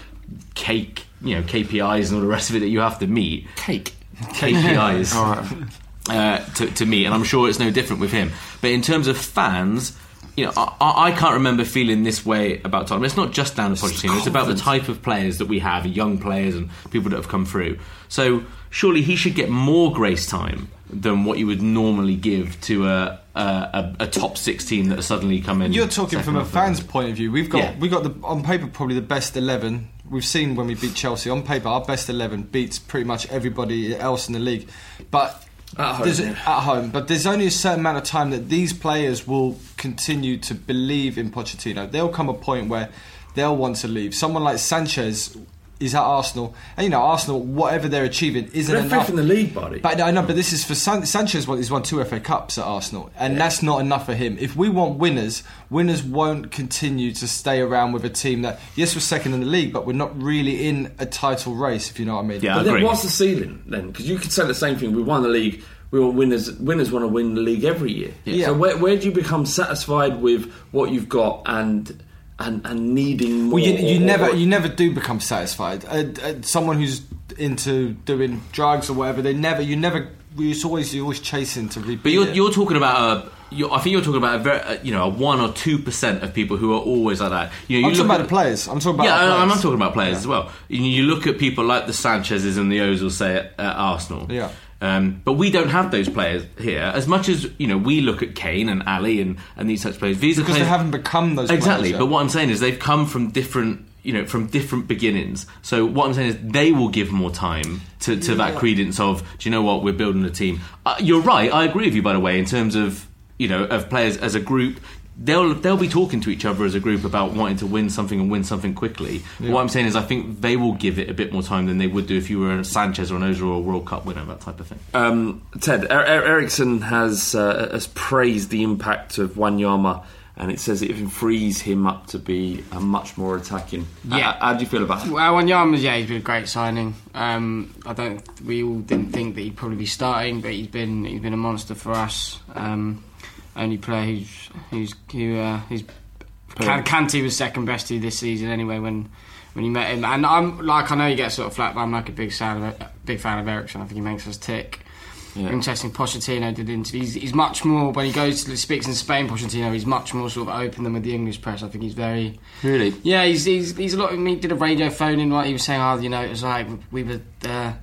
cake, you know, KPIs and all the rest of it that you have to meet. Cake. KPIs. [laughs] All right. uh, to, to me, and I'm sure it's no different with him. But in terms of fans, you know, I, I I can't remember feeling this way about Tottenham. It's not just down to Pochettino; it's about the type of players that we have, young players and people that have come through. So surely he should get more grace time than what you would normally give to a a, a, a top six team that has suddenly come in. You're talking from or a third. fan's point of view. We've got Yeah. we got the on paper probably the best eleven. We've seen when we beat Chelsea on paper, our best eleven beats pretty much everybody else in the league. But At home, there's, yeah. at home, but there's only a certain amount of time that these players will continue to believe in Pochettino. There'll come a point where they'll want to leave. Someone like Sanchez is at Arsenal, and you know Arsenal, whatever they're achieving, isn't They're enough. fifth in the league, buddy. But I know, but this is for San- Sanchez. Won, he's won two FA Cups at Arsenal, and that's not enough for him. If we want winners, winners won't continue to stay around with a team that yes, we're second in the league, but we're not really in a title race. If you know what I mean? Yeah, but then what's the ceiling then? Because you could say the same thing. We won the league. We want winners. Winners want to win the league every year. Yeah. So where, where do you become satisfied with what you've got and and and needing more? Well, you, you or- never you never do become satisfied. Uh, uh, someone who's into doing drugs or whatever, they never you never. It's always you're always chasing to repeat. But you're, it. you're talking about a. You're, I think you're talking about a very, uh, you know, a one or two percent of people who are always like that. You know, I'm talking about at- the players. I'm talking about yeah, our I- I'm players. talking about players as well. You, you look at people like the Sanchez's and the Ozil say at, at Arsenal. Yeah. Um, but we don't have those players here. As much as you know, we look at Kane and Alli and, and these such players. These are Because they players, haven't become those exactly. players. But what I'm saying is they've come from different, you know, from different beginnings. So what I'm saying is they will give more time to, to that Yeah. credence of, do you know what, we're building a team. Uh, you're right. I agree with you, by the way, in terms of you know of players as a group. They'll they'll be talking to each other as a group about wanting to win something and win something quickly. Yeah. What I'm saying is, I think they will give it a bit more time than they would do if you were a Sanchez or an Ozil or a World Cup winner, that type of thing. Um, Ted er- er- Eriksen has uh, has praised the impact of Wanyama, and it says it frees him up to be a much more attacking. Yeah. Uh, how do you feel about that? Well, Wanyama's yeah, he's been a great signing. Um, I don't. We all didn't think that he'd probably be starting, but he's been he's been a monster for us. Um, only player who's who's who uh, who's Kante was second best to this season anyway when when you met him. And I'm like I know you get sort of flat, but I'm like a big fan of big fan of Eriksen. I think he makes us tick. Yeah. Interesting. Pochettino did interviews. He's, he's much more when he goes to speaks in Spain. Pochettino, he's much more sort of open than with the English press. I think he's very Really? yeah, he's he's, he's a lot. He did a radio phone in. Like he was saying, oh, you know, it was like we were. Uh,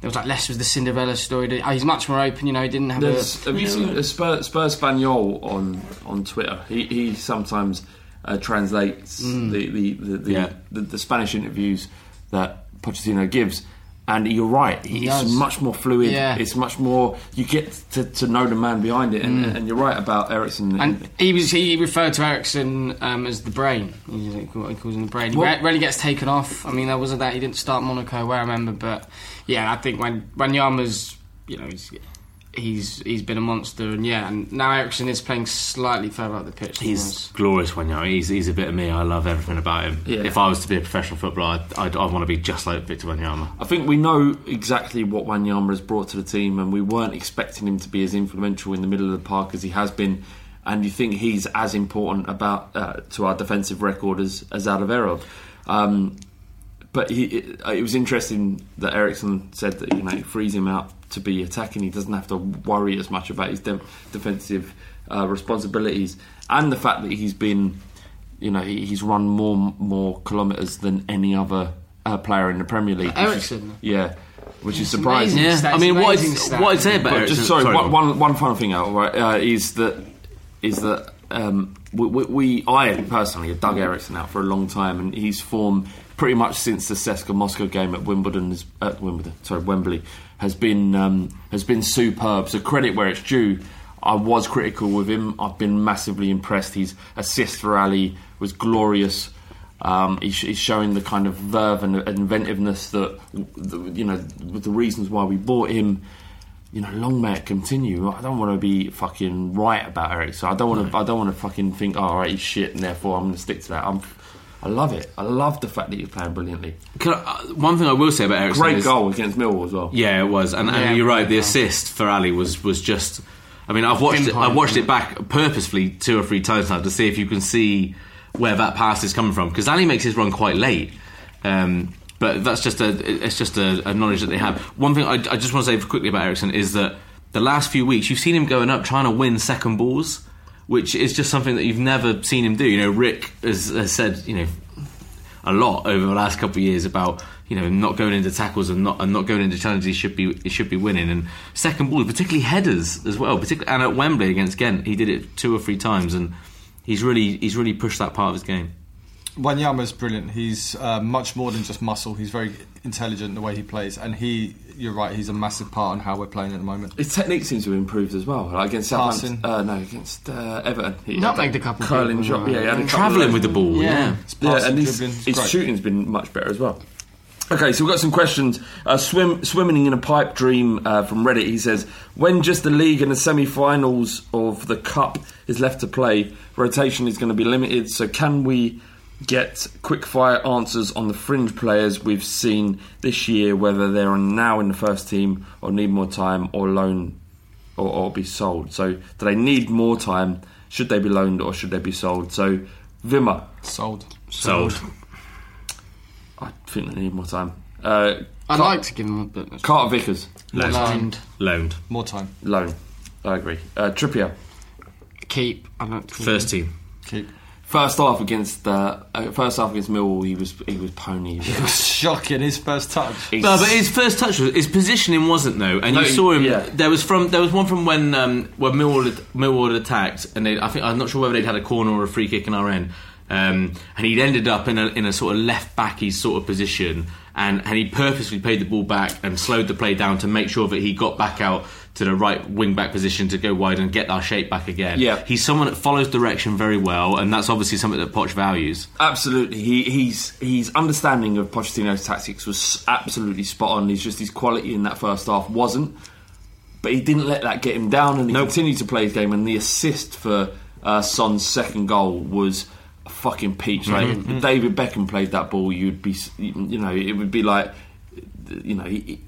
there was like less was the Cinderella story. He's much more open. You know, he didn't have. There's, a, have you seen a Spurs, Spurs Spaniel on on Twitter? He he sometimes uh, translates Mm. the, the, the, the, Yeah. the the Spanish interviews that Pochettino gives. And you're right, He it's does. much more fluid. Yeah. It's much more. You get to, to know the man behind it, and, Mm. and you're right about Eriksen. And he was he referred to Eriksen um, as the brain. He's like, what he calls him the brain. He re- rarely gets taken off. I mean, there wasn't that he didn't start Monaco where I remember, but yeah, I think when Wanyama's you know he's he's he's been a monster, and yeah, and now Eriksen is playing slightly further up the pitch. than he was. He's glorious Wanyama. He's he's a bit of me. I love everything about him. Yeah. If I was to be a professional footballer, I'd, I'd, I'd want to be just like Victor Wanyama. I think we know exactly what Wanyama has brought to the team, and we weren't expecting him to be as influential in the middle of the park as he has been. And you think he's as important about uh, to our defensive record as as Alvaro. Um, but he, it, it was interesting that Eriksen said that you know it frees him out to be attacking. He doesn't have to worry as much about his de- defensive uh, responsibilities, and the fact that he's been, you know, he, he's run more more kilometres than any other uh, player in the Premier League. which is- yeah, which is surprising. Yeah, stats, I mean, what amazing I'd, stats. what I'd say about But Eriksen- just sorry, sorry, one, go on. one, one final thing out right uh, is that is that um, we, we, we I personally have dug Eriksen out for a long time, and his form pretty much since the CSKA Moscow game at Wimbledon, is, at Wimbledon, sorry, Wembley, has been um, has been superb. So credit where it's due. I was critical with him. I've been massively impressed. His assist for Alli was glorious. Um, he's, he's showing the kind of verve and inventiveness that the, you know with the reasons why we bought him you know, long may it continue. I don't want to be fucking right about Eric, so I don't want to. I don't want to fucking think, oh, all right, he's shit, and therefore I'm going to stick to that. I'm, I love it. I love the fact that he's playing brilliantly. Can I, uh, one thing I will say about Eriksen Great is, goal against Millwall as well. Yeah, it was, and, Yeah, you're right. The assist for Alli was was just. I mean, I've watched it. I've watched it back purposefully two or three times now to see if you can see where that pass is coming from because Alli makes his run quite late. Um, but that's just a it's just a, a knowledge that they have. One thing I, I just want to say quickly about Eriksen is that the last few weeks you've seen him going up trying to win second balls, which is just something that you've never seen him do. You know, Rick has, has said you know a lot over the last couple of years about you know not going into tackles and not and not going into challenges. He should be he should be winning and second balls, particularly headers as well. Particularly and at Wembley against Ghent, he did it two or three times and he's really he's really pushed that part of his game. Wanyama's brilliant. He's uh, much more than just muscle. He's very intelligent in the way he plays, and he, you're right, he's a massive part in how we're playing at the moment. His technique seems to have improved as well. Like against Southampton, uh, no, against uh, Everton, he Not had made a couple of curling people, shot. Yeah, he had a Travelling with the ball, yeah. It's Yeah, passing, and his, it's his shooting's been much better as well. Okay, so we've got some questions. Uh, swim, swimming in a pipe dream uh, from Reddit. He says, when just the league and the semi-finals of the cup is left to play, rotation is going to be limited. So can we get quick-fire answers on the fringe players we've seen this year, whether they're now in the first team or need more time or loan or, or be sold? So do they need more time? Should they be loaned or should they be sold? So Wimmer, Sold. Sold. I think they need more time. Uh, I'd Car- like to give them a bit. Carter Vickers, Loaned. Loaned. Loaned. More time. loan. I agree. Uh, Trippier, Keep. I don't. think- First team. Keep. First half against uh, uh, first half against Millwall, he was he was pony. [laughs] It was shocking his first touch. No, but his first touch was his positioning wasn't though, and No, you saw him. yeah. There was from there was one from when um, when Millwall had, Millwall had attacked, and they, I think I'm not sure whether they'd had a corner or a free kick in our end, um, and he'd ended up in a in a sort of left backy sort of position, and and he purposely played the ball back and slowed the play down to make sure that he got back out to the right wing back position to go wide and get our shape back again. Yeah. he's someone that follows direction very well, and that's obviously something that Poch values. Absolutely, he, he's his understanding of Pochettino's tactics was absolutely spot on. He's just his quality in that first half wasn't, but he didn't let that get him down, and he continued to play his game. And the assist for uh, Son's second goal was a fucking peach. Like Mhm. if David Beckham played that ball, you'd be, you know, it would be like, you know, he,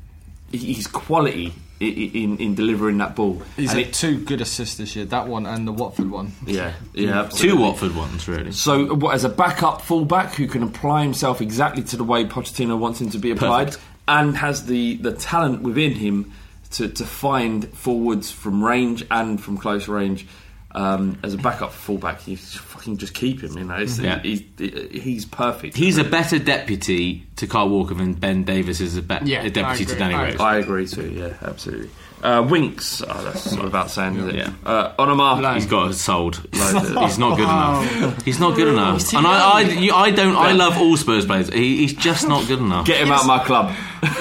he- his quality i- i- in in delivering that ball. He's And had two good assists this year. That one and the Watford one. Yeah, yeah, Two. Watford ones really. So, what as a backup fullback who can apply himself exactly to the way Pochettino wants him to be applied, Perfect. and has the the talent within him to to find forwards from range and from close range. Um, as a backup fullback, you fucking just keep him. You know, it's, Yeah. he's, he's perfect. He's a better deputy to Kyle Walker than Ben Davies is a, be- Yeah, a deputy to Danny Rose. I agree too. Yeah, absolutely. Uh, Winks. Oh, that's not about saying, is it? Uh, Onomah. He's got us sold. [laughs] He's not good enough. He's not good enough. And I, I, you, I don't. I love all Spurs players. He, he's just not good enough. Get him out of my club.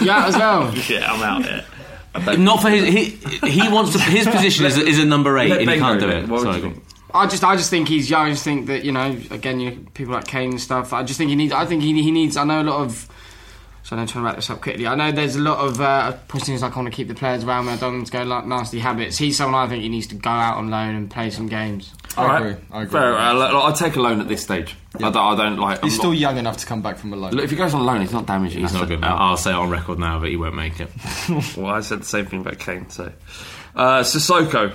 Yeah, as well. [laughs] yeah, I'm out. Yeah. Not for his. He, he wants to. His position is, is a number eight, and he can't do it. Sorry, go on. I just, I just think he's young. I just think that you know, again, you know, people like Kane and stuff. I just think he needs. I think he, he needs. I know a lot of. So I'm trying to wrap this up quickly. I know there's a lot of uh, Pochettino's like I want to keep the players around me. I don't want to go like nasty habits. He's someone I think he needs to go out on loan and play some games. All right. Fair, I'll, I'll take a loan at this stage. I, don't, I don't like. He's I'm still not- young enough to come back from a loan. Look, if he goes on loan, he's not damaging. He's us. not good enough. I'll say it on record now that he won't make it. [laughs] well, I said the same thing about Kane. So, uh, Sissoko.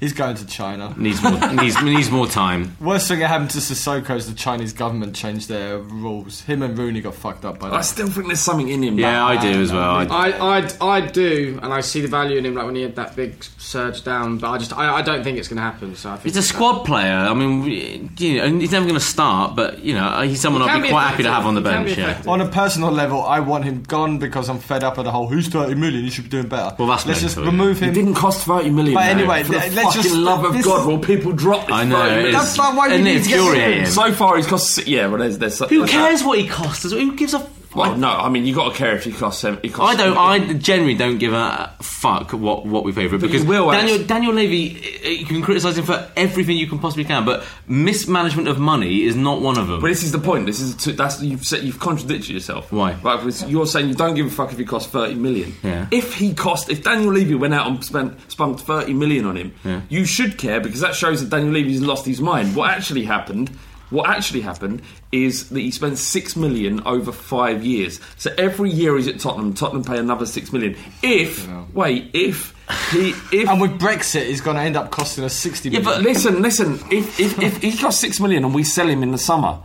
He's going to China. Needs more. [laughs] needs needs more time. Worst thing that happened to Sissoko is the Chinese government changed their rules. Him and Rooney got fucked up by that. I still think there's something in him. Yeah, I do as well. I, I, I, I do, and I see the value in him. Like when he had that big surge down, but I just, I, I don't think it's going to happen. So I think He's a squad player. I mean, you know, and he's never going to start, but you know, uh, he's someone I'd be be quite happy to have on the bench. Yeah. On a personal level, I want him gone because I'm fed up of the whole "who's 30 million? You should be doing better." Well, that's let's just remove He him. It didn't cost thirty million. But anyway, for let's fucking just- love of God, will people drop this? I know, 30 million? it's- That's not why Isn't need to get rid of him. So far, he's cost. Yeah, well, there's there's. Who cares what he costs? Who gives a? Well, no, I mean you got to care if he costs. costs I don't. I generally don't give a fuck what what we it because will, Daniel Alex. Daniel Levy. eh, You can criticise him for everything you can possibly can, but mismanagement of money is not one of them. But this is the point. This is to, that's you've said you've contradicted yourself. Why? Right, because you're saying you don't give a fuck if he costs thirty million. Yeah. If he cost, if Daniel Levy went out and spent spunked thirty million on him, Yeah. you should care because that shows that Daniel Levy's lost his mind. What actually happened? What actually happened is that he spent six million over five years. So every year he's at Tottenham, Tottenham pay another six million. If wait, if he if and with Brexit, he's going to end up costing us 60 yeah, but listen, listen. If, if, if he costs six million and we sell him in the summer,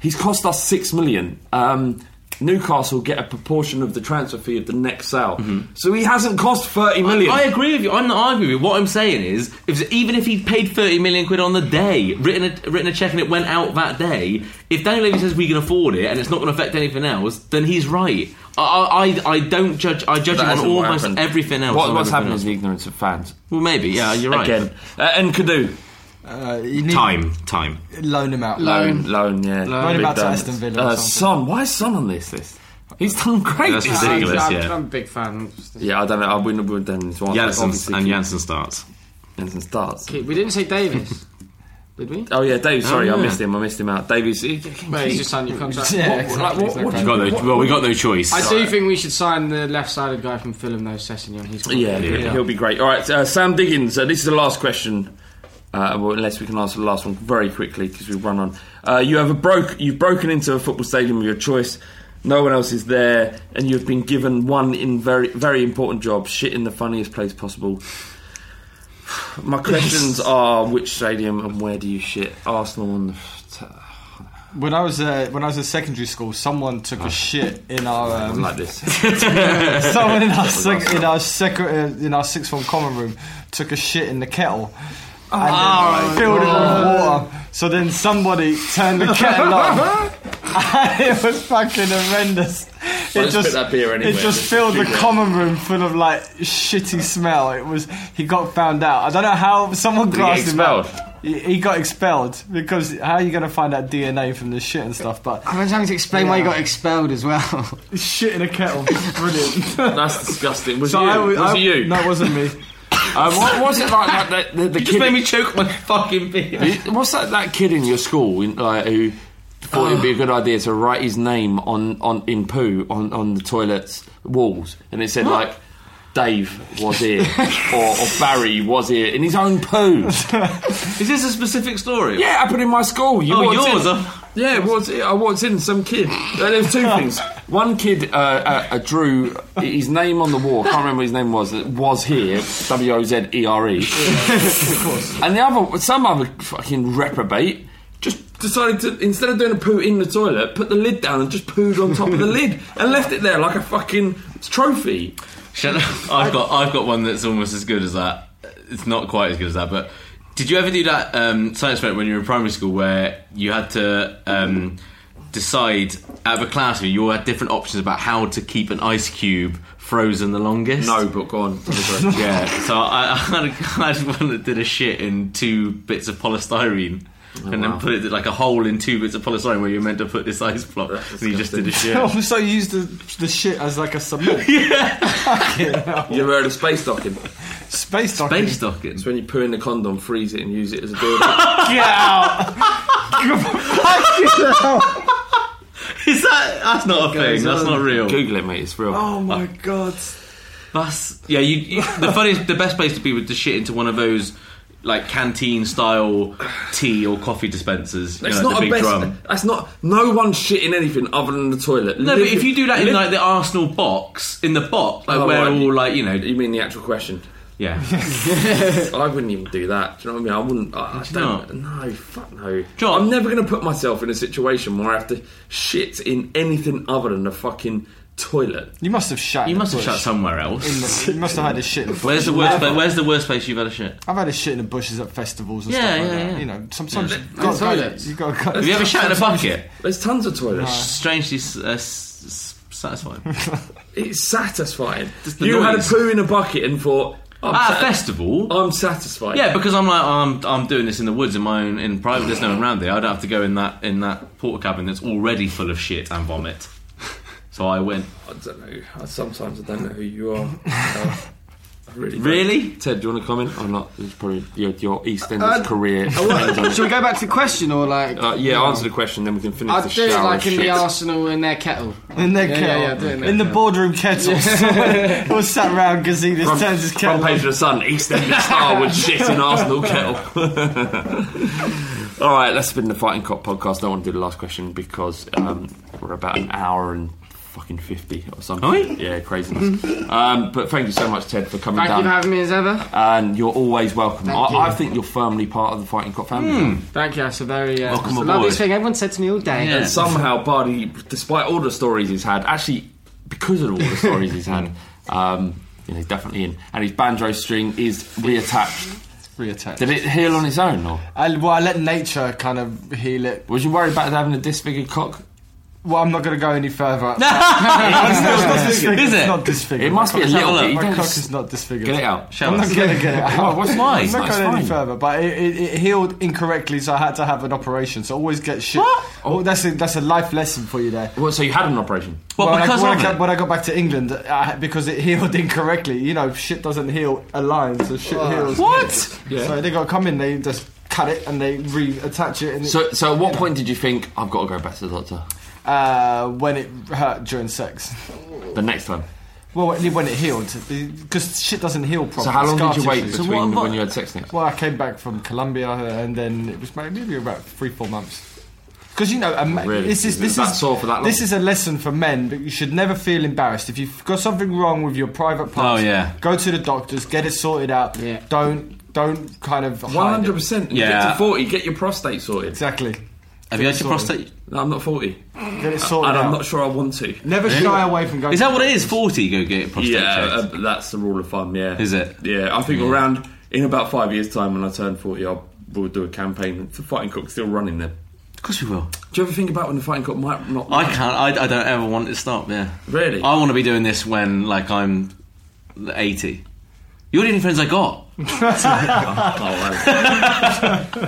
he's cost us six million. Um, Newcastle get a proportion of the transfer fee of the next sale, so he hasn't cost thirty million. I agree with you. I'm not arguing with you. What I'm saying is, if, even if he paid 30 million quid on the day, written a, written a check and it went out that day, if Daniel Levy says we can afford it and it's not going to affect anything else, then he's right. I, I, I don't judge. I judge That him on almost happened. everything else. What, what's everything happened is the ignorance of fans. Well, maybe. Yeah, you're right. Again, uh, Nkoudou. Uh, you need- Time, time. Loan him out. Loan, loan, yeah. Loan him Big out to. Aston Villa Uh. Son, why is Son on this list? He's done great. That's this ridiculous, season. yeah. I'm a big fan. Yeah, I don't know. I wouldn't have done this one. Janssen and keep- Janssen starts. Janssen starts. We didn't say Davies, [laughs] did we? Oh yeah, Dave. Sorry, Oh, I missed him. I missed him out. Davies. He, Well, he's just signed your [laughs] contract. Yeah, What- exactly. like, what- There's no what do you- got no, well, we got no choice. I do think we should sign the left-sided guy from Fulham, though, Sessegnon. He's quite Yeah, good. he'll be great. All right, uh, Sam Diggins. Uh, this is the last question. Uh, well, unless we can answer the last one very quickly because we've run on. Uh, you have a broke. You've broken into a football stadium of your choice. No one else is there, and you've been given one in very very important job. Shit in the funniest place possible. [sighs] My questions are: which stadium and where do you shit? Arsenal and. When I was uh, when I was at secondary school, someone took a shit in our um, like this. [laughs] someone in our [laughs] sec- in our sec- uh, in our sixth form common room took a shit in the kettle, and then oh, filled it with water. So then somebody turned the kettle on. and [laughs] [laughs] it was fucking horrendous. Don't spit that beer it just filled the it. common room full of like shitty smell. It was he got found out. I don't know how someone Did he him out. He, he got expelled because how are you going to find out DNA from the shit and stuff? But I was having to explain why he got expelled as well. [laughs] shit in a kettle, brilliant. That's disgusting. Was So it you? I was- was I- it you? No, it wasn't me. [laughs] Um, what was it like that? The, the, the You kid just made me choke my fucking beer. What's that? That kid in your school in, like, who thought it'd be a good idea to write his name on, on in poo on, on the toilets walls, and it said like. Dave was here, or, or Barry was here in his own poo. [laughs] Is this a specific story? Yeah, it happened in my school. You Oh, yours, In, yeah, it was. I walked in. Some kid. Uh, there was two [laughs] things. One kid uh, uh, uh, drew his name on the wall. I can't remember what his name was. Was here. W o z e r e. [laughs] And the other, some other fucking reprobate. Just decided to instead of doing a poo in the toilet, put the lid down and just pooed on top of the lid and left it there like a fucking trophy. Shut [laughs] up. I've got I've got one that's almost as good as that. It's not quite as good as that, but did you ever do that um, science experiment when you were in primary school where you had to um, decide out of a class you, you all had different options about how to keep an ice cube frozen the longest? No, but go on. [laughs] yeah, so I, I, had a, I had one that did a shit in two bits of polystyrene. Oh, and wow. then put it like a hole in two bits of polystyrene where you're meant to put this ice block, and you just did a shit. [laughs] Oh, so you used the, the shit as like a cement. [laughs] yeah. You ever heard of space docking? Space docking. Space docking. It's when you put in the condom, freeze it, and use it as a [laughs] dildo. Get out! Is that? That's not a thing. That's not real. Google it, mate. It's real. Oh my god. That's yeah. You, you the funniest, the best place to be would to shit into one of those like canteen style tea or coffee dispensers. You That's know, not the a big best. drum. That's not. No one's shitting anything other than the toilet. No, but if you do that in live- like the Arsenal box, in the box, like Oh, where right. all like you know, You mean the actual question? yeah. [laughs] I wouldn't even do that. Do you know what I mean? I wouldn't. I, I Would you don't. No, fuck no. John- I'm never going to put myself in a situation where I have to shit in anything other than the fucking toilet. You must have shut. You must have bush. shut somewhere else. The, you must have had a shit in the [laughs] bush. Where's the worst? pla- Where's the worst place you've had a shit? I've had a shit in the bushes at festivals and Yeah, stuff like yeah, that. You know, sometimes Yeah, you've got to go. toilets. You've got to go. Have you ever shat in a bucket? There's tons of toilets. Strangely uh, s- s- satisfying. [laughs] It's satisfying. Just the You had a noise. poo in a bucket and thought, I'm, At a sat- festival. I'm satisfied. Yeah, because I'm like oh, I'm I'm doing this in the woods in my own in private. There's no one around there. I don't have to go in that in that porta cabin that's already full of shit and vomit. So I went. I don't know. I, sometimes I don't know who you are. [laughs] Uh, really. Really? Ted, do you want to comment? I'm not. It's probably your, your EastEnders Uh, career. [laughs] Should we go back to the question or like? Uh, yeah, answer the question, then we can finish I'd the do it like of in the. Arsenal in their kettle. In their Yeah, kettle. yeah, yeah, in their in the kettle. boardroom kettle. Someone [laughs] all sat round Gazidis Front, turns his kettle. front kettle page on. of the Sun, EastEnders star with shit in Arsenal kettle. All right, let's spin the Fighting Cock podcast. I don't want to do the last question because um, we're about an hour and fucking 50 or something. Are we? Yeah, craziness. um, but thank you so much, Ted, for coming Thank down. you for having me as ever. and you're always welcome. Thank you. I, I think you're firmly part of the Fighting Cock family. Thank you. That's a very uh, Welcome it's the aboard. loveliest thing everyone said to me all day. Yeah. And somehow, Bardi, despite all the stories he's had, actually, because of all the stories he's had, [laughs] um, you know, he's definitely in. And his banjo string is reattached. Reattached. Did it heal on its own, or I, well, I let nature kind of heal it. was you worried about having a disfigured cock? Well, I'm not going to go any further. [laughs] [laughs] Is It's it? not disfigured. It must be a little cock- bit. You My don't cock s- is not disfigured. Get it out. Show I'm us. not going to get it [laughs] out. Why? What's why? I'm not That's going any further, but it, it, it healed incorrectly, so I had to have an operation. So always get shit. What? Oh, that's a that's a life lesson for you there. Well, so you had an operation. Well, when, because I, when, of I, it. got- when I got back to England, uh, because it healed incorrectly, you know, shit doesn't heal a line, so shit heals. What? Yeah. So they got to come in, they just cut it and they reattach it. And So, so at what point did you think I've got to go back to the doctor? Uh, when it hurt during sex. The next time. Well, when it- when it healed, because shit doesn't heal properly. So how long Scar did you wait tissue. between what- when you had sex next? Well, I came back from Colombia, and then it was maybe about three, four months. Because you know, a ma- Really? this is Is this that is sore for that long? this is a lesson for men. But you should never feel embarrassed if you've got something wrong with your private parts. Oh, yeah. go to the doctors, get it sorted out. Yeah. Don't don't kind of hide One it. hundred percent. Get Yeah. to forty. Get your prostate sorted. Exactly. Have you had your prostate? No, I'm not forty, Get it sorted and out. I'm not sure I want to. Never shy away from going. Is to that what it is? doctors. Forty, go get your prostate Yeah, checked. uh, that's the rule of thumb. Yeah, Is it? Yeah, I think around in about five years' time, when I turn forty, I'll we'll do a campaign. The fighting cock's still running then. Of course we will. Do you ever think about when the fighting cock might not? I can't. I, I don't ever want it to stop. Yeah. Really? I want to be doing this when like I'm eighty. You're the only friends I got. [laughs]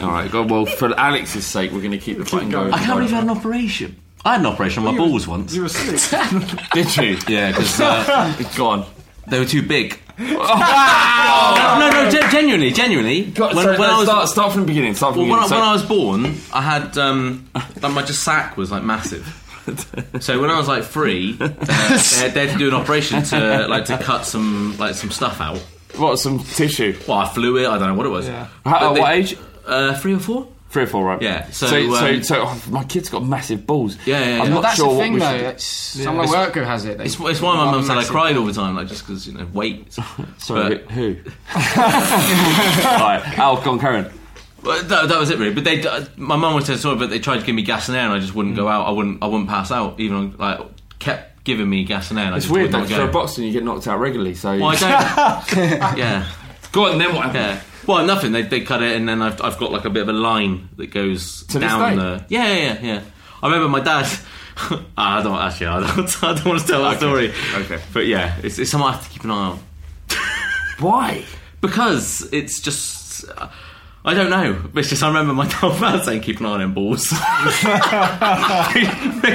All right, God, well, for Alex's sake, we're going to keep the fighting going. I can't believe you had an operation. I had an operation on my balls once. You were sick. [laughs] Did you? Yeah, because uh, [laughs] Go on. they were too big. no, no, no, gen- genuinely, genuinely. Go- When, sorry, when no, I was start, start from the beginning. Start from well, the when, I, beginning. when I was born, I had um, like my just sack was like massive. So when I was like three, uh, they, had, they had to do an operation to like to cut some like some stuff out. So, what, some tissue? Well, I flew it. I don't know what it was. Yeah. How, at they- what age? Uh, three or four. Three or four, right? Yeah, so, So, so, um, so, oh, my kid's got massive balls. Yeah, yeah, yeah. I'm Well, not That's sure the what thing, we though. should- It's, someone It's- work who has it. They- It's, it's why my One mum said I cried all the time, like just because you know weight. [laughs] Sorry, But- who? [laughs] right, Al, go on, Karen. Well, that, that was it really. But they, uh, my mum was telling sorry, but they tried to give me gas and air, and I just wouldn't Mm. go out. I wouldn't, I wouldn't pass out. Even on, like kept giving me gas and air. And I It's just weird though, not 'cause you're a boxer and you get knocked out regularly, so. Well, I don't. [laughs] yeah. Go on, then what happened? Yeah. Well, nothing. They, they cut it, and then I've, I've got like a bit of a line that goes To this down day? the. Yeah, yeah, yeah, yeah. I remember my dad. [laughs] Ah, I don't actually. I don't, [laughs] I don't want to tell that story. Okay. But yeah, it's, it's something I have to keep an eye on Why? because it's just. I don't know. It's just I remember my dad [laughs] saying keep an eye on them balls. [laughs] Make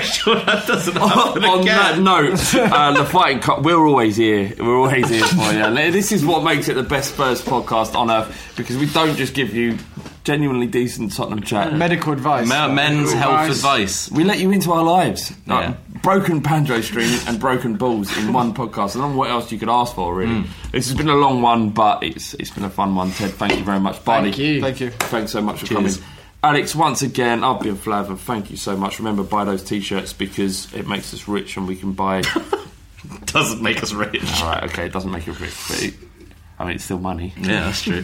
sure that doesn't happen on again. that note, uh, the fighting cock, we're always here. We're always here for you. This is what makes it the best Spurs podcast on earth because we don't just give you genuinely decent Tottenham chat. Medical advice. Ma- men's Medical health advice. We let you into our lives. Like, Yeah. Broken banjo string and broken balls in one podcast. I don't know what else you could ask for, really. Hmm. This has been a long one, but it's it's been a fun one, Ted. Thank you very much. Bardi, Thank you. Thank you. Thanks so much for Cheers. coming. Alex, once again, I've been Flav, and thank you so much. Remember, buy those t-shirts because it makes us rich, and we can buy. [laughs] Doesn't make us rich. All right, okay, it doesn't make it rich, but it, I mean, it's still money. Yeah, that's true.